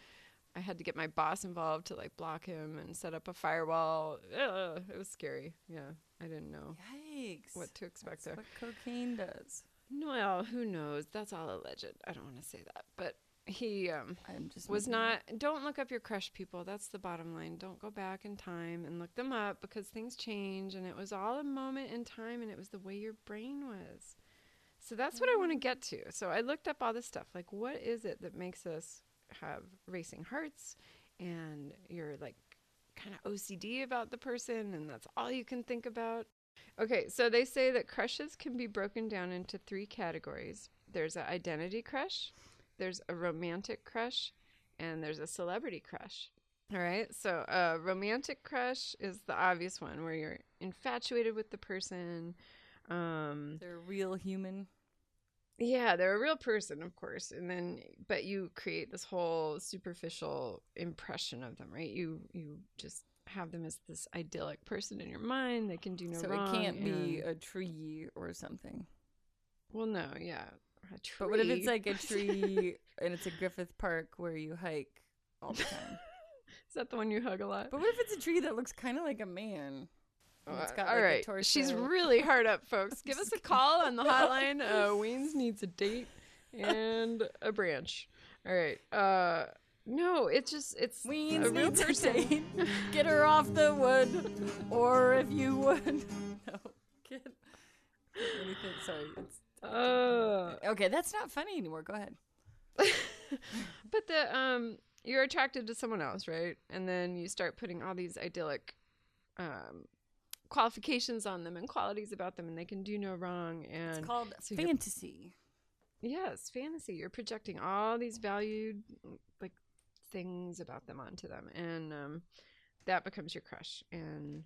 B: I had to get my boss involved to like block him and set up a firewall. Ugh, it was scary. Yeah, I didn't know
C: Yikes.
B: what to expect
C: That's
B: there.
C: what cocaine does.
B: No well, who knows? That's all alleged. I don't want to say that, but he um
C: I'm just
B: was
C: making
B: not don't look up your crush people that's the bottom line don't go back in time and look them up because things change and it was all a moment in time and it was the way your brain was so that's what i want to get to so i looked up all this stuff like what is it that makes us have racing hearts and you're like kind of ocd about the person and that's all you can think about okay so they say that crushes can be broken down into three categories there's an identity crush there's a romantic crush and there's a celebrity crush. All right. So, a romantic crush is the obvious one where you're infatuated with the person. Um,
C: They're a real human.
B: yeah, they're a real person, of course. And then, but you create this whole superficial impression of them, right? You, you just have them as this idyllic person in your mind. They can do no
C: so
B: wrong.
C: it can't be a tree or something.
B: well, no, yeah. A tree.
C: But what if it's like a tree and it's a Griffith Park where you hike all the time?
B: Is that the one you hug a lot?
C: but what if it's a tree that looks kind of like a man? And it's
B: Uh,
C: got,
B: all
C: like, a
B: right, she's really hard up, folks. Give us a call on the hotline. Uh, Weens needs a date and a branch. All right. Uh, no, it's just it's
C: Weens
B: a real person.
C: Get her off the wood, or if you would, no, get, get anything. Sorry, it's
B: Uh,
C: okay. That's not funny anymore. Go ahead.
B: but the um, you're attracted to someone else, right? And then you start putting all these idyllic um, qualifications on them and qualities about them, and they can do no wrong. And
C: It's called
B: so
C: fantasy.
B: Yes, fantasy. You're projecting all these valued like things about them onto them, and um, that becomes your crush. And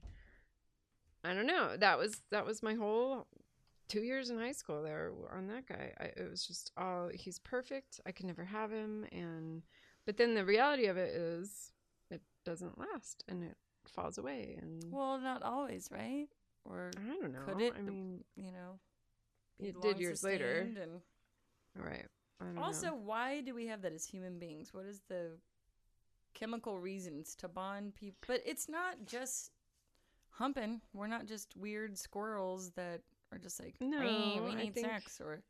B: I don't know. That was that was my whole two years in high school there on that guy. I, it was just all he's perfect. I could never have him, and but then the reality of it is it doesn't last, and it falls away. And
C: Well, not always, right? Or
B: I don't know.
C: could it?
B: I mean,
C: you know,
B: it did years later.
C: And
B: right. Don't know.
C: also, why do we have that as human beings? What is the chemical reasons to bond people? But it's not just humping. We're not just weird squirrels that are just like,
B: No,
C: "Meh, we need sex or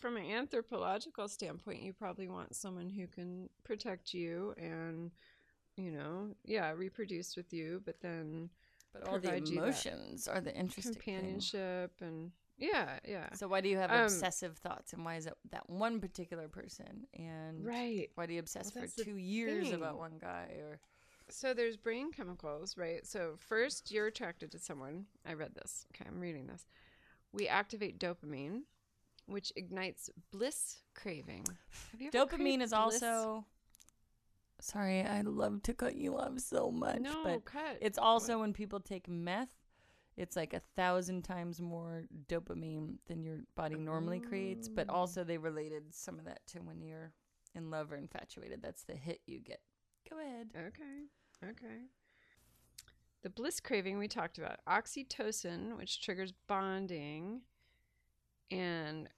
B: from an anthropological standpoint, you probably want someone who can protect you and, you know, yeah, reproduce with you, but then
C: but all the emotions are the interesting thing.
B: companionship and yeah, yeah.
C: So why do you have
B: Um,
C: obsessive thoughts, and why is it that one particular person? And
B: Right.
C: why do you obsess
B: Well,
C: for two years about one guy? Or
B: So there's brain chemicals, right? So first you're attracted to someone. I read this. Okay, I'm reading this. We activate dopamine, which ignites bliss craving. Have you
C: dopamine is
B: bliss?
C: also. Sorry, I love to cut you off so much,
B: no
C: but
B: cut.
C: It's also when people take meth, it's like a thousand times more dopamine than your body normally creates. But
B: Oh.
C: also, they related some of that to when you're in love or infatuated. That's the hit you get. Go ahead.
B: Okay. Okay. The bliss craving we talked about. Oxytocin, which triggers bonding, and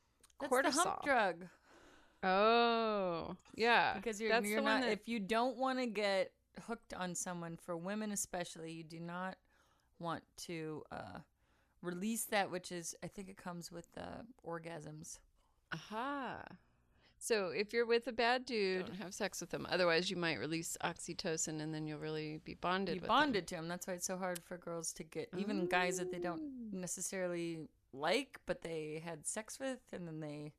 C: That's
B: cortisol.
C: the hump drug
B: Oh, yeah.
C: because you're,
B: That's
C: you're
B: the one
C: not.
B: that-
C: If you don't want to get hooked on someone, for women especially, you do not want to uh, release that, which is I think it comes with uh, orgasms.
B: Aha. So if you're with a bad dude, don't have sex with them. Otherwise, you might release oxytocin, and then you'll really be bonded.
C: you
B: with
C: bonded to them. That's why it's so hard for girls to get even guys that they don't necessarily like, but they had sex with, and then they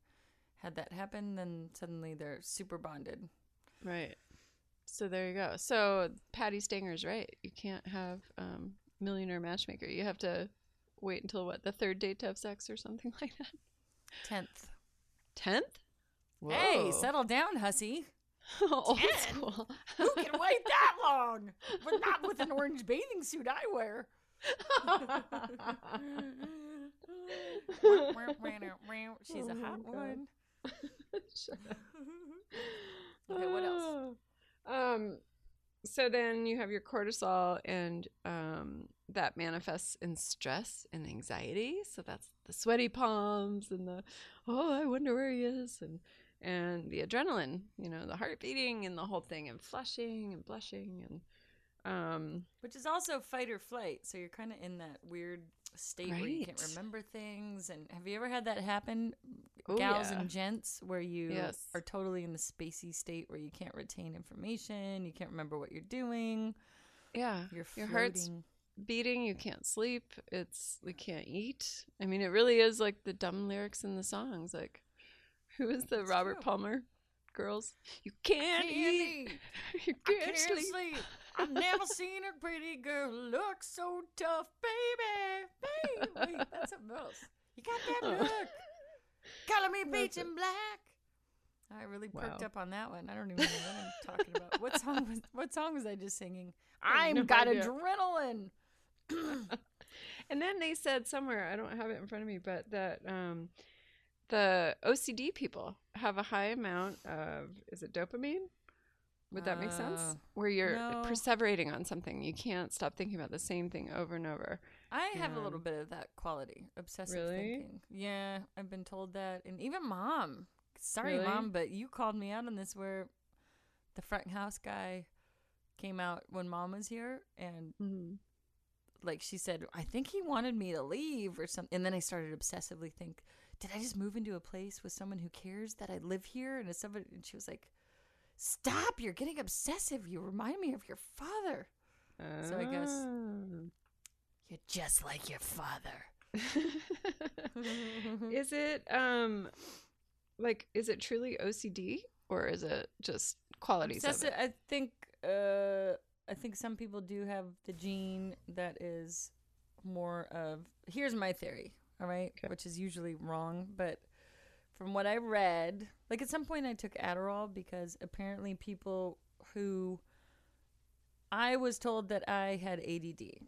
C: had that happen. Then suddenly they're super bonded.
B: Right. So there you go. So Patti Stanger's right. You can't have um, millionaire matchmaker. You have to wait until what the third date to have sex or something like that.
C: Tenth.
B: Tenth.
C: Hey, settle down, hussy.
B: Old
C: Ten?
B: school.
C: Who can wait that long? But not with an orange bathing suit I wear. She's a hot one. Okay, what else?
B: Um, so then you have your cortisol, and um, that manifests in stress and anxiety. So that's the sweaty palms and the oh, I wonder where he is, and and the adrenaline, you know, the heart beating and the whole thing, and flushing and blushing, and um,
C: Which is also fight or flight. So you're kind of in that weird state where you can't remember things. And have you ever had that happen,
B: Oh,
C: gals
B: yeah.
C: and gents, where you
B: Yes.
C: are totally in the spacey state where you can't retain information, you can't remember what you're doing,
B: yeah,
C: you're
B: your heart's beating, you can't sleep, it's you can't eat. I mean, it really is like the dumb lyrics in the songs. Like, who is the
C: It's
B: Robert
C: true.
B: Palmer girls? You can't, eat,
C: eat.
B: you can't,
C: can't
B: sleep.
C: sleep. I've never seen a pretty girl look so tough, baby. Baby, wait, that's something else. You got that oh. look. Color me peach and black. I really perked
B: Wow.
C: up on that one. I don't even know what I'm talking about. What song was What song was I just singing? I'm
B: no
C: got
B: idea.
C: adrenaline.
B: And then they said somewhere, I don't have it in front of me, but that um, the OCD people have a high amount of, is it dopamine? Would that make sense?
C: Uh,
B: Where you're
C: no.
B: perseverating on something. You can't stop thinking about the same thing over and over.
C: I have a little bit of that quality, obsessive
B: Really?
C: thinking. Yeah, I've been told that, and even mom. Sorry,
B: Really?
C: mom, but you called me out on this. Where the front house guy came out when mom was here, and
B: Mm-hmm.
C: Like she said, I think he wanted me to leave or something. And then I started obsessively think, did I just move into a place with someone who cares that I live here? And it's somebody, and she was like, "Stop! You're getting obsessive. You remind me of your father. So I guess-
B: Ah.
C: You're just like your father."
B: is it um like is it truly OCD or is it just qualities
C: Obsessive.
B: of it?
C: I think. Uh, I think some people do have the gene that is more of. Here's my theory. All right,
B: Okay.
C: which is usually wrong, but from what I read, like at some point I took Adderall because apparently people who I was told that I had ADD.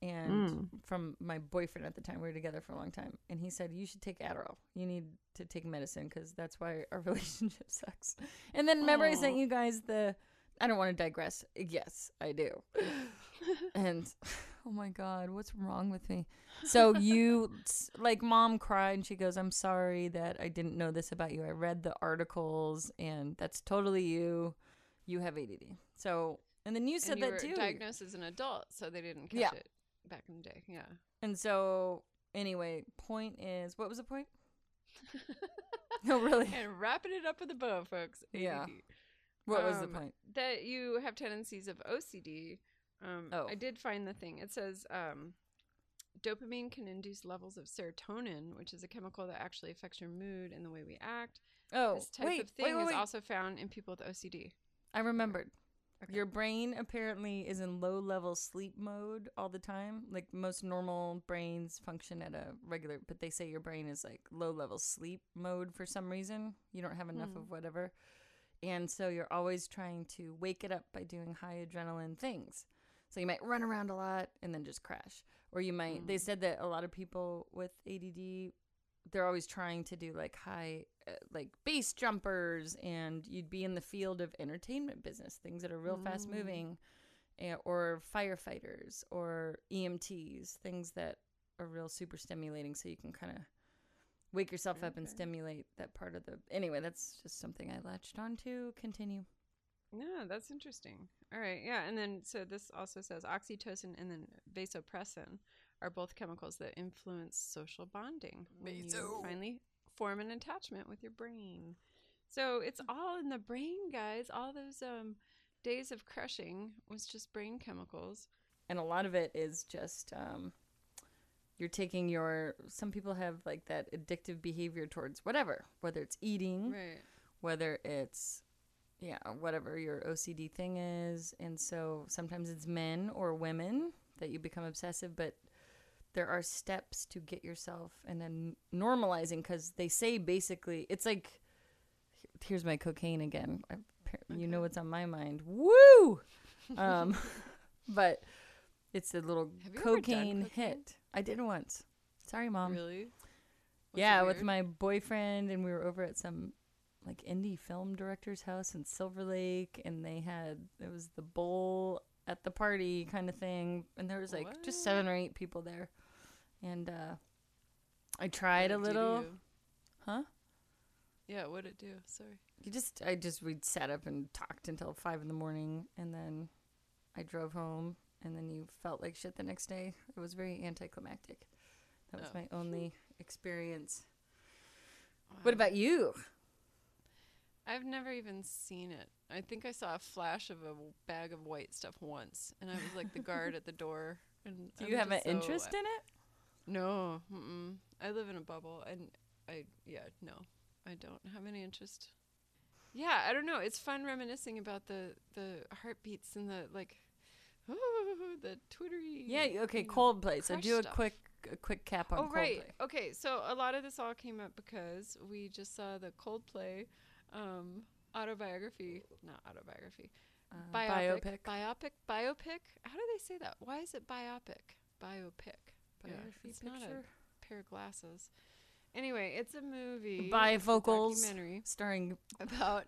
C: And hmm. from my boyfriend at the time, we were together for a long time, and he said, "You should take Adderall. You need to take medicine because that's why our relationship sucks." And then remember, I sent you guys the. I don't want to digress. Yes, I do. and oh my god, what's wrong with me? So you like mom cried and she goes, "I'm sorry that I didn't know this about you. I read the articles and that's totally you. You have ADD." So, and then you said
B: you
C: that
B: were
C: too.
B: diagnosed as an adult, so they didn't catch
C: Yeah.
B: it back in the day. Yeah.
C: And so anyway, point is, what was the point? no, really.
B: And wrapping it up with a bow, folks.
C: Yeah. What was the
B: Um,
C: point?
B: That you have tendencies of OCD. Um,
C: Oh.
B: I did find the thing. It says um, dopamine can induce levels of serotonin, which is a chemical that actually affects your mood and the way we act.
C: Oh,
B: this type
C: wait,
B: of thing
C: wait, wait,
B: is also found in people with OCD.
C: I remembered.
B: Okay.
C: Your brain apparently is in low level sleep mode all the time. Like most normal brains function at a regular, but they say your brain is like low level sleep mode for some reason. You don't have enough of whatever. And so you're always trying to wake it up by doing high adrenaline things. So you might run around a lot and then just crash. Or you might, they said that a lot of people with ADD, they're always trying to do like high, uh, like base jumpers, and you'd be in the field of entertainment business, things that are real fast moving, eh, or firefighters or EMTs, things that are real super stimulating. So you can kind of wake yourself up and stimulate that part of the. Anyway, that's just something I latched on to. Continue.
B: Yeah, that's interesting. All right, yeah, and then so this also says oxytocin and then vasopressin are both chemicals that influence social bonding when you finally form an attachment with your brain. So it's all in the brain, guys. All those um, days of crushing was just brain chemicals.
C: and a lot of it is just um, you're taking your some people have like that addictive behavior towards whatever whether it's eating
B: Right.
C: whether it's yeah whatever your ocd thing is and so sometimes it's men or women that you become obsessive but there are steps to get yourself and then normalizing because they say basically it's like here's my cocaine again. I, you know what's on my mind. Woo! Um, but it's a little
B: Have you ever done
C: cocaine,
B: cocaine?
C: hit. I did once. Sorry, mom.
B: really? Was
C: yeah, with my boyfriend, and we were over at some like indie film director's house in Silver Lake, and they had it was the bowl at the party kind of thing, and there was like just seven or eight people there, and uh, I tried a
B: What'd it do to
C: little, huh?
B: Yeah, what'd it do? Sorry.
C: You just I just we sat up and talked until five in the morning, and then I drove home, and then you felt like shit the next day. It was very anticlimactic. That was
B: Oh.
C: my only experience. What about you?
B: I've never even seen it. I think I saw a flash of a bag of white stuff once, and I was like the guard at the door. And
C: Do
B: I'm
C: you have an
B: so-
C: interest in it?
B: No, mm-mm. I live in a bubble, and I yeah no, I don't have any interest. Yeah, I don't know. It's fun reminiscing about the the heartbeats and the like, the twittery.
C: Yeah. Okay. Coldplay. So do a
B: stuff.
C: quick, a quick cap on
B: Oh
C: Coldplay.
B: right. Okay. So a lot of this all came up because we just saw the Coldplay um, autobiography, not autobiography,
C: Uh,
B: biopic,
C: biopic.
B: biopic, biopic. How do they say that? Why is it biopic? Biopic. Yeah,
C: Biography
B: it's not a pair of glasses. Anyway, it's a movie.
C: Bifocals.
B: Documentary
C: Starring
B: about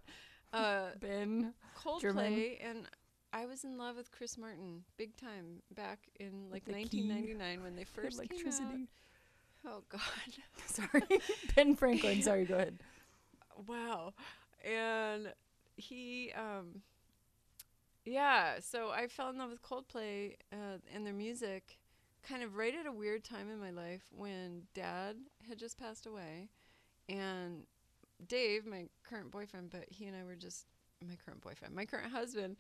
B: uh,
C: Ben.
B: Coldplay,
C: German.
B: and I was in love with Chris Martin big time back in like
C: the key.
B: 1999 when they first came out. Oh God.
C: Sorry. ben Franklin. Sorry. Go ahead.
B: wow and he um yeah so i fell in love with coldplay uh, and their music kind of right at a weird time in my life when dad had just passed away and dave my current boyfriend but he and i were just my current boyfriend my current husband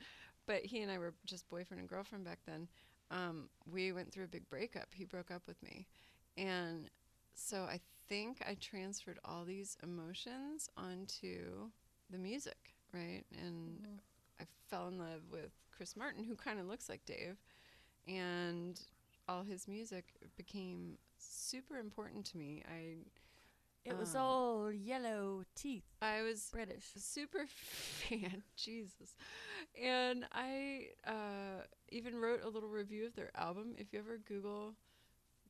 B: but he and i were just boyfriend and girlfriend back then um, we went through a big breakup he broke up with me and so i think i transferred all these emotions onto the music, right? And I fell in love with Chris Martin, who kind of looks like Dave, and all his music became super important to me. I
C: It was
B: Um,
C: all yellow teeth.
B: I was
C: British.
B: a super fan, Jesus, and I uh, even wrote a little review of their album. If you ever Google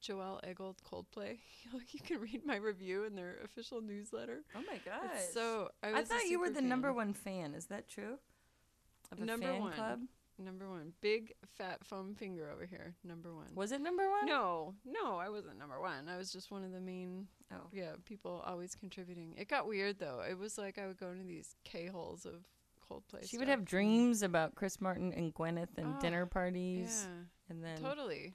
B: Joelle Eggold Coldplay, you can read my review in their official newsletter.
C: Oh my
B: It's so I,
C: I thought you were the number one fan. Is that true?
B: Number
C: fan
B: one.
C: club?
B: Number one. Big fat foam finger over here. Number one.
C: Was it number one?
B: No, no, I wasn't number one. I was just one of the main,
C: Oh.
B: yeah, people always contributing. It got weird though. It was like I would go into these K holes of Coldplay.
C: She would have dreams about Chris Martin and Gwyneth and
B: Oh,
C: dinner parties,
B: Yeah,
C: and then
B: totally.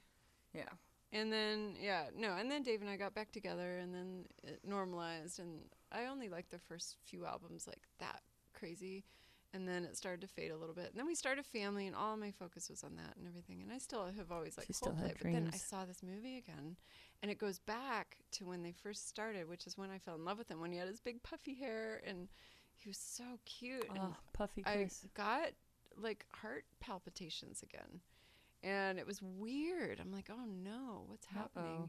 C: yeah,
B: And then yeah, no, and then Dave and I got back together, and then it normalized, and I only liked the first few albums like that crazy, and then it started to fade a little bit, and then we started a family, and all my focus was on that and everything, and I still have always liked
C: She still
B: Coldplay, but then I saw this movie again, and it goes back to when they first started, which is when I fell in love with him when he had his big puffy hair, and he was so cute, and
C: oh, Puffy
B: I
C: Chris.
B: got like heart palpitations again. And it was weird. I'm like, oh no, what's happening?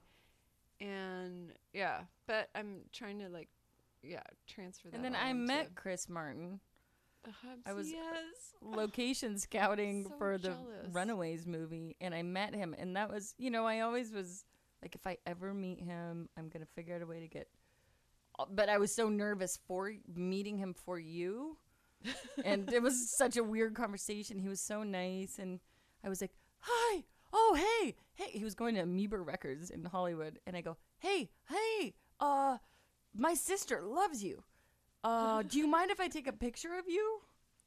B: And yeah, but I'm trying to like, yeah, transfer that.
C: And then I met Chris Martin. I was- uh,
B: yes.
C: location scouting
B: so
C: for the
B: jealous.
C: Runaways movie, and I met him, and that was, you know, I always was like, if I ever meet him, I'm gonna figure out a way to get. uh, But I was so nervous for meeting him for you, and it was such a weird conversation. He was so nice, and I was like, "Hi, oh hey, hey." He was going to Amoeba Records in Hollywood, and I go, "Hey, hey, uh, my sister loves you. Uh, do you mind if I take a picture of you?"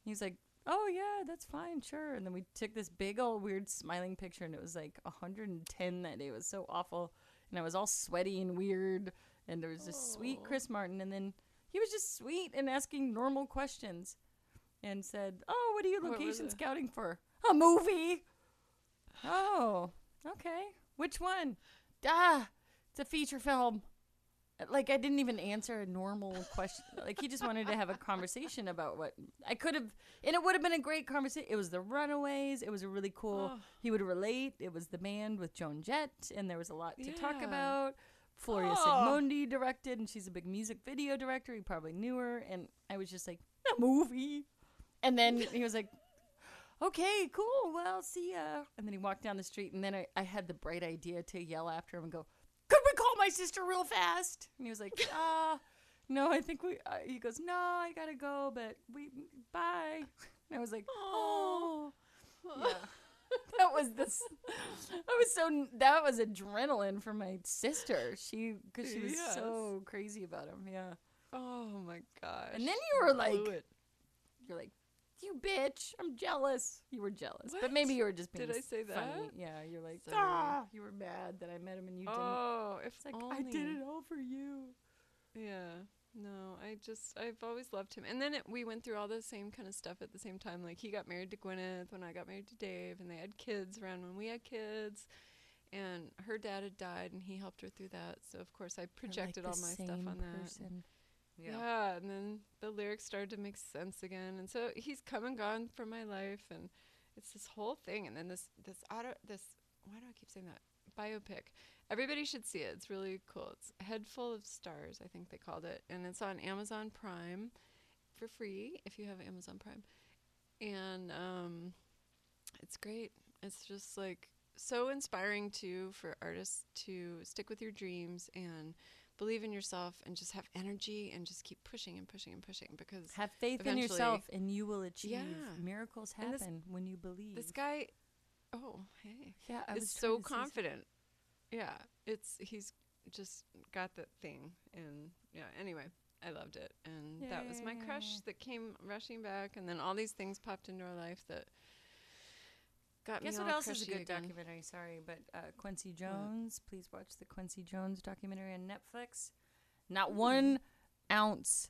C: He's like, "Oh yeah, that's fine, sure." And then we took this big old weird smiling picture, and it was like 110 that day. It was so awful, and I was all sweaty and weird. And there was this sweet Chris Martin, and then he was just sweet and asking normal questions, and said, "Oh, what are you location scouting for? A movie? Oh, okay. Which one? Ah, it's a feature film." Like I didn't even answer a normal question. like he just wanted to have a conversation about what I could have, and it would have been a great conversation. It was the Runaways. It was a really cool. Oh. He would relate. It was the band with Joan Jett, and there was a lot to talk about. Floria
B: Oh.
C: Sigismondi directed, and she's a big music video director. He probably knew her, and I was just like, a movie. And then he was like, okay, cool. Well, see ya. And then he walked down the street, and then I, I had the bright idea to yell after him and go, could we my sister real fast? And he was like, ah, no, I think we, uh, he goes, no, I gotta go, but we, bye. And I was like, oh. Yeah. that was this. I was so. That was adrenaline for my sister. She because she was
B: Yes.
C: so crazy about him. Yeah.
B: Oh my gosh.
C: And then you were like, you're like, you bitch. I'm jealous. You were jealous, but maybe you were just being
B: Did I say
C: funny.
B: that?
C: Yeah. You're like,
B: Sorry.
C: ah, you were mad that I met him and you didn't.
B: Oh, if
C: It's like
B: only.
C: I did it all for you.
B: Yeah. No, I just I've always loved him. And then it, we went through all the same kind of stuff at the same time. Like he got married to Gwyneth when I got married to Dave, and they had kids around when we had kids. And her dad had died, and he helped her through that. So of course I projected all my stuff on that.
C: Person.
B: Yeah. and then the lyrics started to make sense again, and so he's come and gone from my life, and it's this whole thing. And then this this auto this why do I keep saying that biopic? Everybody should see it. It's really cool. It's Head Full of Stars, I think they called it, and it's on Amazon Prime for free if you have Amazon Prime, and um, it's great. It's just like so inspiring too for artists to stick with your dreams and believe in yourself and just have energy and just keep pushing and pushing and pushing because
C: Have faith in yourself, and you will achieve.
B: Yeah.
C: Miracles
B: And this-
C: happen when you believe.
B: this guy oh hey
C: yeah, I
B: is so
C: trying to say something.
B: confident yeah it's he's just got that thing and yeah anyway i loved it and that was my crush that came rushing back and then all these things popped into our life that got
C: Guess what else is a good
B: again.
C: documentary? Sorry, but uh, Quincy Jones. Please watch the Quincy Jones documentary on Netflix. Not one ounce,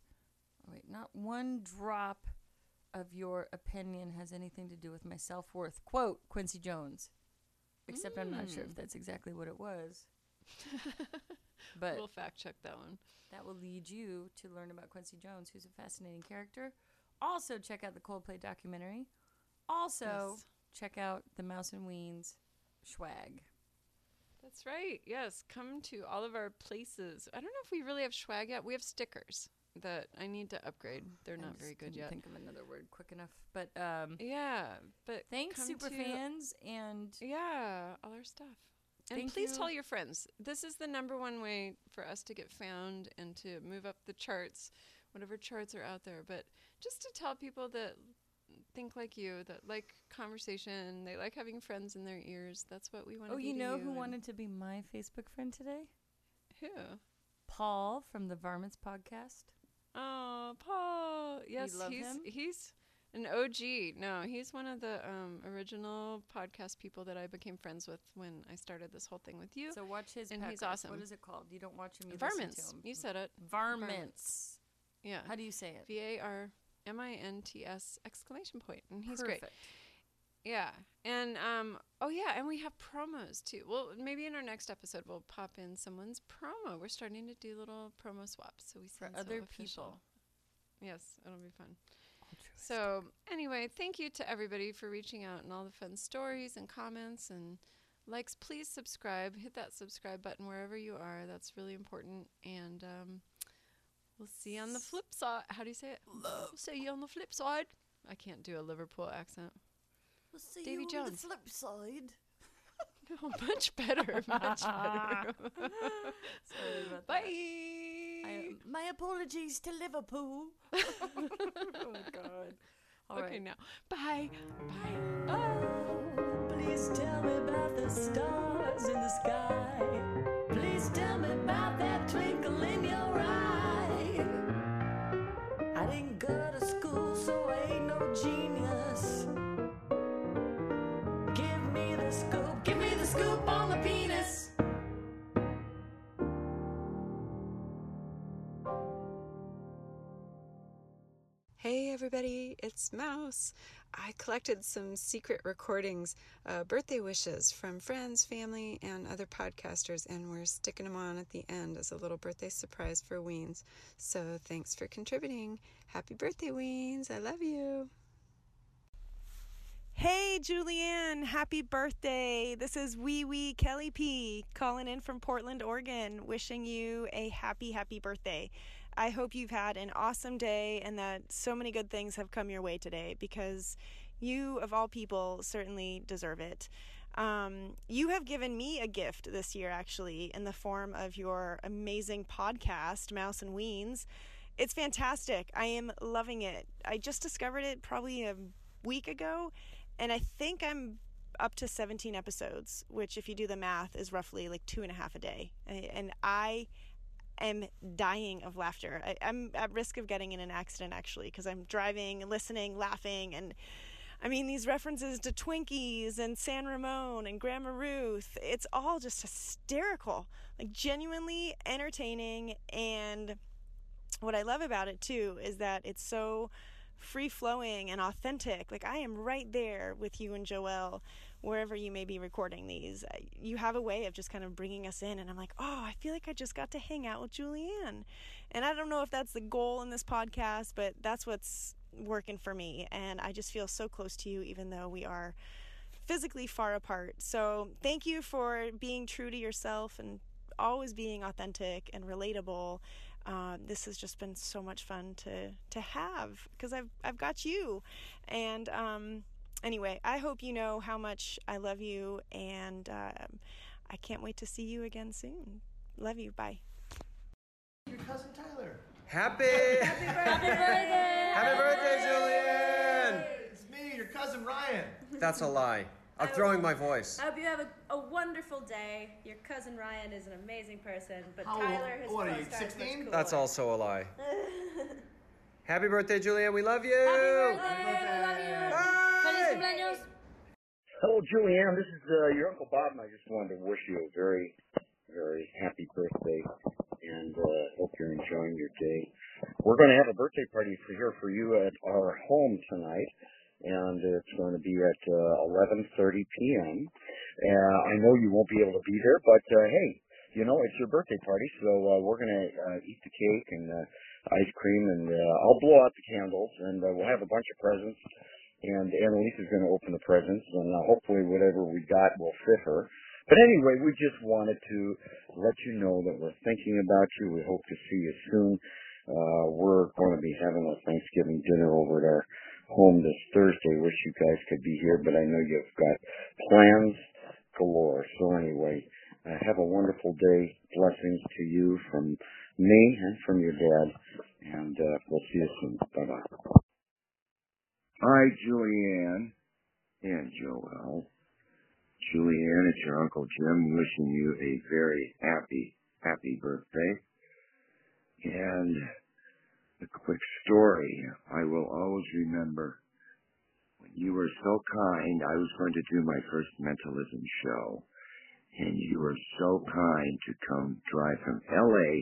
C: wait, not one drop of your opinion has anything to do with my self worth. Quote Quincy Jones. Except I'm not sure if that's exactly what it was. but
B: we'll fact check that one
C: that will lead you to learn about Quincy Jones, who's a fascinating character. Also, check out the Coldplay documentary. Also,
B: Yes.
C: Check out the Mouse and Weens swag.
B: That's right. Yes, come to all of our places. I don't know if we really have swag yet. We have stickers that I need to upgrade. They're
C: I
B: not very good yet.
C: Think of another word quick enough. But um,
B: Yeah, but
C: thanks, super fans, and
B: Yeah, all our stuff. And please
C: you.
B: tell your friends. This is the number one way for us to get found and to move up the charts, whatever charts are out there. But just to tell people that think like you, that like conversation, they like having friends in their ears. That's what we want to
C: oh, you know who wanted to be my Facebook friend today?
B: Who?
C: Paul from the Varmints podcast.
B: Oh, Paul. Yes, he's
C: him?
B: he's an OG. No, he's one of the um, original podcast people that I became friends with when I started this whole thing with you.
C: So watch his.
B: And he's awesome.
C: What is it called? You don't watch him. You
B: Varmints.
C: him.
B: You said it.
C: Varmints.
B: Yeah.
C: How do you say it?
B: V A R M I N T S exclamation point, and he's great.
C: Perfect.
B: Yeah, and um, oh yeah, and we have promos too. Well, maybe in our next episode we'll pop in someone's promo. We're starting to do little promo swaps, so we
C: For other people.
B: Yes, it'll be fun. So anyway, thank you to everybody for reaching out and all the fun stories and comments and likes. Please subscribe. Hit that subscribe button wherever you are. That's really important. And um, we'll see you on the flip side. How do you say it? We'll see you on the flip side. I can't do a Liverpool accent.
C: We'll see
B: Davy
C: you on the flip side.
B: No, oh, much better. Much better. Bye.
C: I, um, my apologies to Liverpool. oh god. All
B: okay,
C: right.
B: now. Bye. Bye.
A: Oh, please tell me about the stars in the sky. Please tell me
B: everybody, it's Mouse. I collected some secret recordings, uh, birthday wishes from friends, family, and other podcasters, and we're sticking them on at the end as a little birthday surprise for Weens. So thanks for contributing. Happy birthday, Weens. I love you.
E: Hey, Julianne, happy birthday. This is Wee Wee Kelly P calling in from Portland, Oregon, wishing you a happy, happy birthday. I hope you've had an awesome day and that so many good things have come your way today because you, of all people, certainly deserve it. Um, you have given me a gift this year, actually, in the form of your amazing podcast, Mouse and Weens. It's fantastic. I am loving it. I just discovered it probably a week ago, and I think I'm up to 17 episodes, which, if you do the math, is roughly like two and a half a day. And I am dying of laughter. I, am at risk of getting in an accident actually because I'm driving, listening, laughing, and I mean these references to Twinkies and San Ramon and Grandma Ruth. It's all just hysterical, like genuinely entertaining. And what I love about it too is that it's so free flowing and authentic. Like I am right there with you and Joelle wherever you may be recording these, uh, you have a way of just kind of bringing us in. And I'm like, oh, I feel like I just got to hang out with Julianne. And I don't know if that's the goal in this podcast, but that's what's working for me. And I just feel so close to you, even though we are physically far apart. So thank you for being true to yourself and always being authentic and relatable. Uh, this has just been so much fun to to have because I've I've got you, and um, anyway, I hope you know how much I love you, and um, I can't wait to see you again soon. Love you. Bye.
F: Your cousin Tyler.
G: Happy!
F: Happy birthday!
G: Happy birthday, Julian!
F: It's me, your cousin Ryan.
G: That's a lie. I'm throwing my voice.
H: I hope you have a, a wonderful day. Your cousin Ryan is an amazing person, but
F: How
H: Tyler,
F: old-
H: his
F: what are you,
H: co-star, is much
F: 16?
G: That's also a lie. Happy birthday, Julian. We love you. Bye.
I: Hello, Julianne. This is uh, your Uncle Bob, and I just wanted to wish you a very, very happy birthday, and uh, hope you're enjoying your day. We're going to have a birthday party for here for you at our home tonight, and it's going to be at uh, 11:30 p.m. Uh, I know you won't be able to be there, but uh, hey, you know it's your birthday party, so uh, we're going to uh, eat the cake and uh, ice cream, and uh, I'll blow out the candles, and uh, we'll have a bunch of presents and Annalise is going to open the presents, and uh, hopefully whatever we got will fit her. But anyway, we just wanted to let you know that we're thinking about you. We hope to see you soon. Uh, we're going to be having a Thanksgiving dinner over at our home this Thursday. Wish you guys could be here, but I know you've got plans galore. So anyway, uh, have a wonderful day. Blessings to you from me and from your dad, and uh, we'll see you soon. Bye bye.
J: Hi, Julianne and Joelle. Julianne, it's your Uncle Jim wishing you a very happy, happy birthday. And a quick story. I will always remember when you were so kind, I was going to do my first mentalism show. And you were so kind to come drive from LA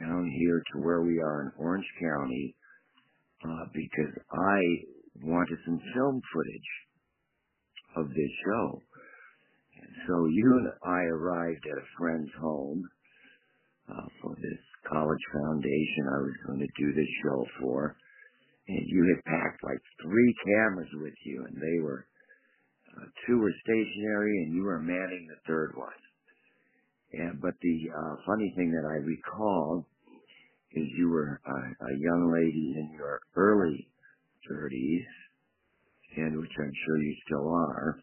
J: down here to where we are in Orange County uh, because I wanted some film footage of this show. And so you and I arrived at a friend's home uh, for this college foundation I was going to do this show for. And you had packed like three cameras with you, and they were uh, two were stationary, and you were manning the third one. And but the uh, funny thing that I recall is you were a, a young lady in your early 30s, and which I'm sure you still are.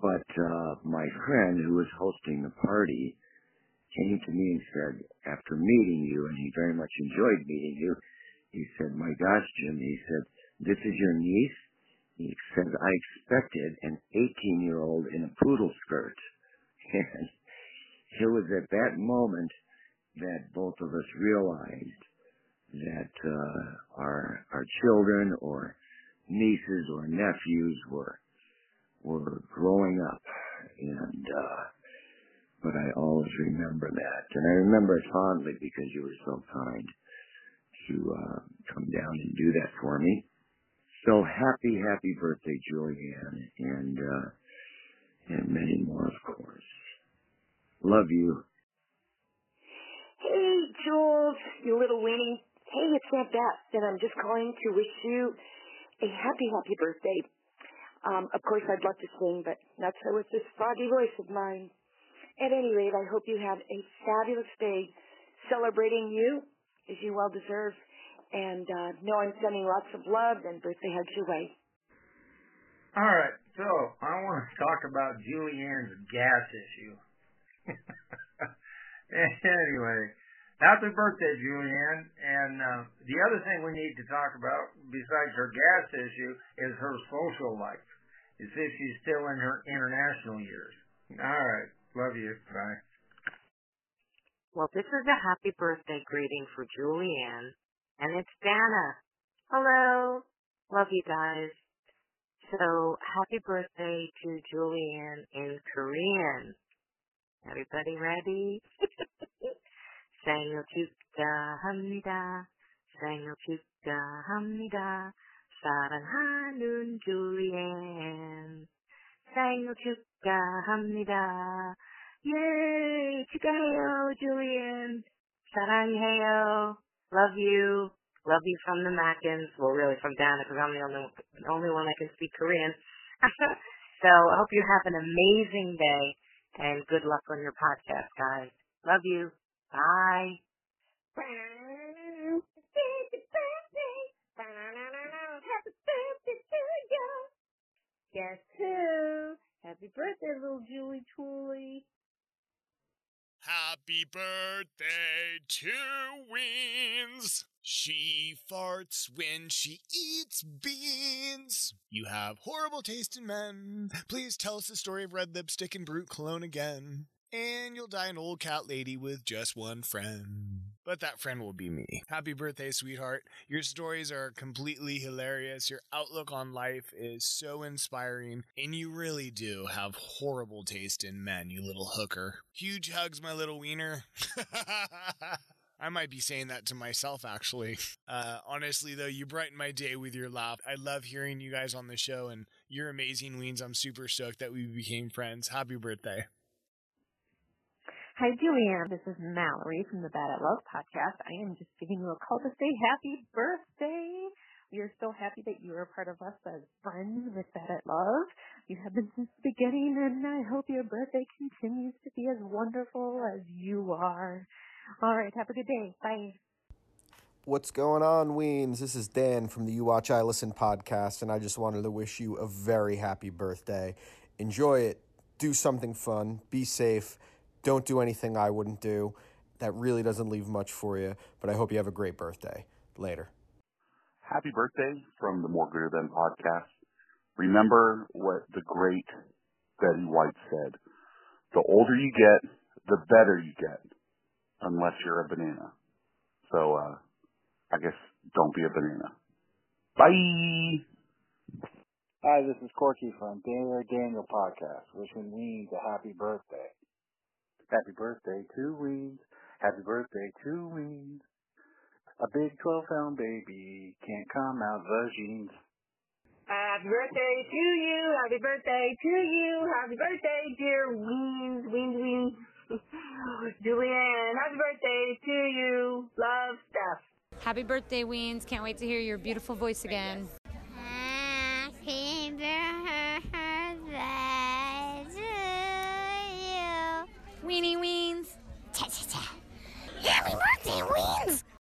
J: But uh, my friend who was hosting the party came to me and said, after meeting you, and he very much enjoyed meeting you, he said, my gosh, Jim, he said, this is your niece? He said, I expected an 18-year-old in a poodle skirt. And it was at that moment that both of us realized that uh, our our children or nieces or nephews were were growing up, and uh, but I always remember that, and I remember it fondly because you were so kind. to uh, come down and do that for me. So happy, happy birthday, Julianne, and uh, and many more, of course. Love you.
K: Hey, Jules, you little weenie. Hey, it's Aunt Beth, and I'm just calling to wish you a happy, happy birthday. Um, of course, I'd love to sing, but not so with this froggy voice of mine. At any rate, I hope you have a fabulous day celebrating you as you well deserve. And uh, know I'm sending lots of love and birthday hugs your way.
F: All right, so I want to talk about Julianne's gas issue. anyway, happy birthday, Julianne. And uh, the other thing we need to talk about, besides her gas issue, is her social life. Is if she's still in her international years. All right, love you. Bye.
L: Well, this is a happy birthday greeting for Julianne, and it's Dana. Hello. Love you guys. So, happy birthday to Julianne in Korean. Everybody ready? 생일 축하합니다. 생일 축하합니다. 사랑하는 줄리엔. 생일 축하합니다. 예, 축하해요, 줄리엔. 사랑해요. Love you. Love you from the Mackins. Well, really from Dana, because I'm the only, the only one that can speak Korean. so I hope you have an amazing day, and good luck on your podcast, guys. Love you. Bye. Happy birthday to you. Guess who? Happy birthday, little Julie Tooley.
M: Happy birthday to Weens. She farts when she eats beans. You have horrible taste in men. Please tell us the story of red lipstick and Brut cologne again. And you'll die an old cat lady with just one friend. But that friend will be me. Happy birthday, sweetheart. Your stories are completely hilarious. Your outlook on life is so inspiring. And you really do have horrible taste in men, you little hooker. Huge hugs, my little wiener. I might be saying that to myself, actually. Uh, honestly, though, you brighten my day with your laugh. I love hearing you guys on the show, and you're amazing, Weens. I'm super stoked that we became friends. Happy birthday.
N: Hi, Julianne. This is Mallory from the Bad at Love podcast. I am just giving you a call to say happy birthday. We are so happy that you are a part of us as friends with Bad at Love. You have been since the beginning, and I hope your birthday continues to be as wonderful as you are. All right, have a good day. Bye.
O: What's going on, Weens? This is Dan from the You Watch I Listen podcast, and I just wanted to wish you a very happy birthday. Enjoy it. Do something fun. Be safe. Don't do anything I wouldn't do. That really doesn't leave much for you, but I hope you have a great birthday. Later.
P: Happy birthday from the More Gooder Than podcast. Remember what the great Betty White said. The older you get, the better you get, unless you're a banana. So, uh, I guess don't be a banana. Bye!
Q: Hi, this is Corky from Dare Daniel Podcast, wishing Weens a happy birthday. Happy birthday to Weens. Happy birthday to Weens. A big 12 pound baby can't come out the jeans.
L: Happy birthday to you. Happy birthday to you. Happy birthday, dear Weens, Weens, Weens. Julianne, happy birthday to you. Love, Steph.
R: Happy birthday, Weens. Can't wait to hear your beautiful voice again.
S: Happy birthday Weenie Weens.
R: Cha cha cha. Happy birthday, Weens.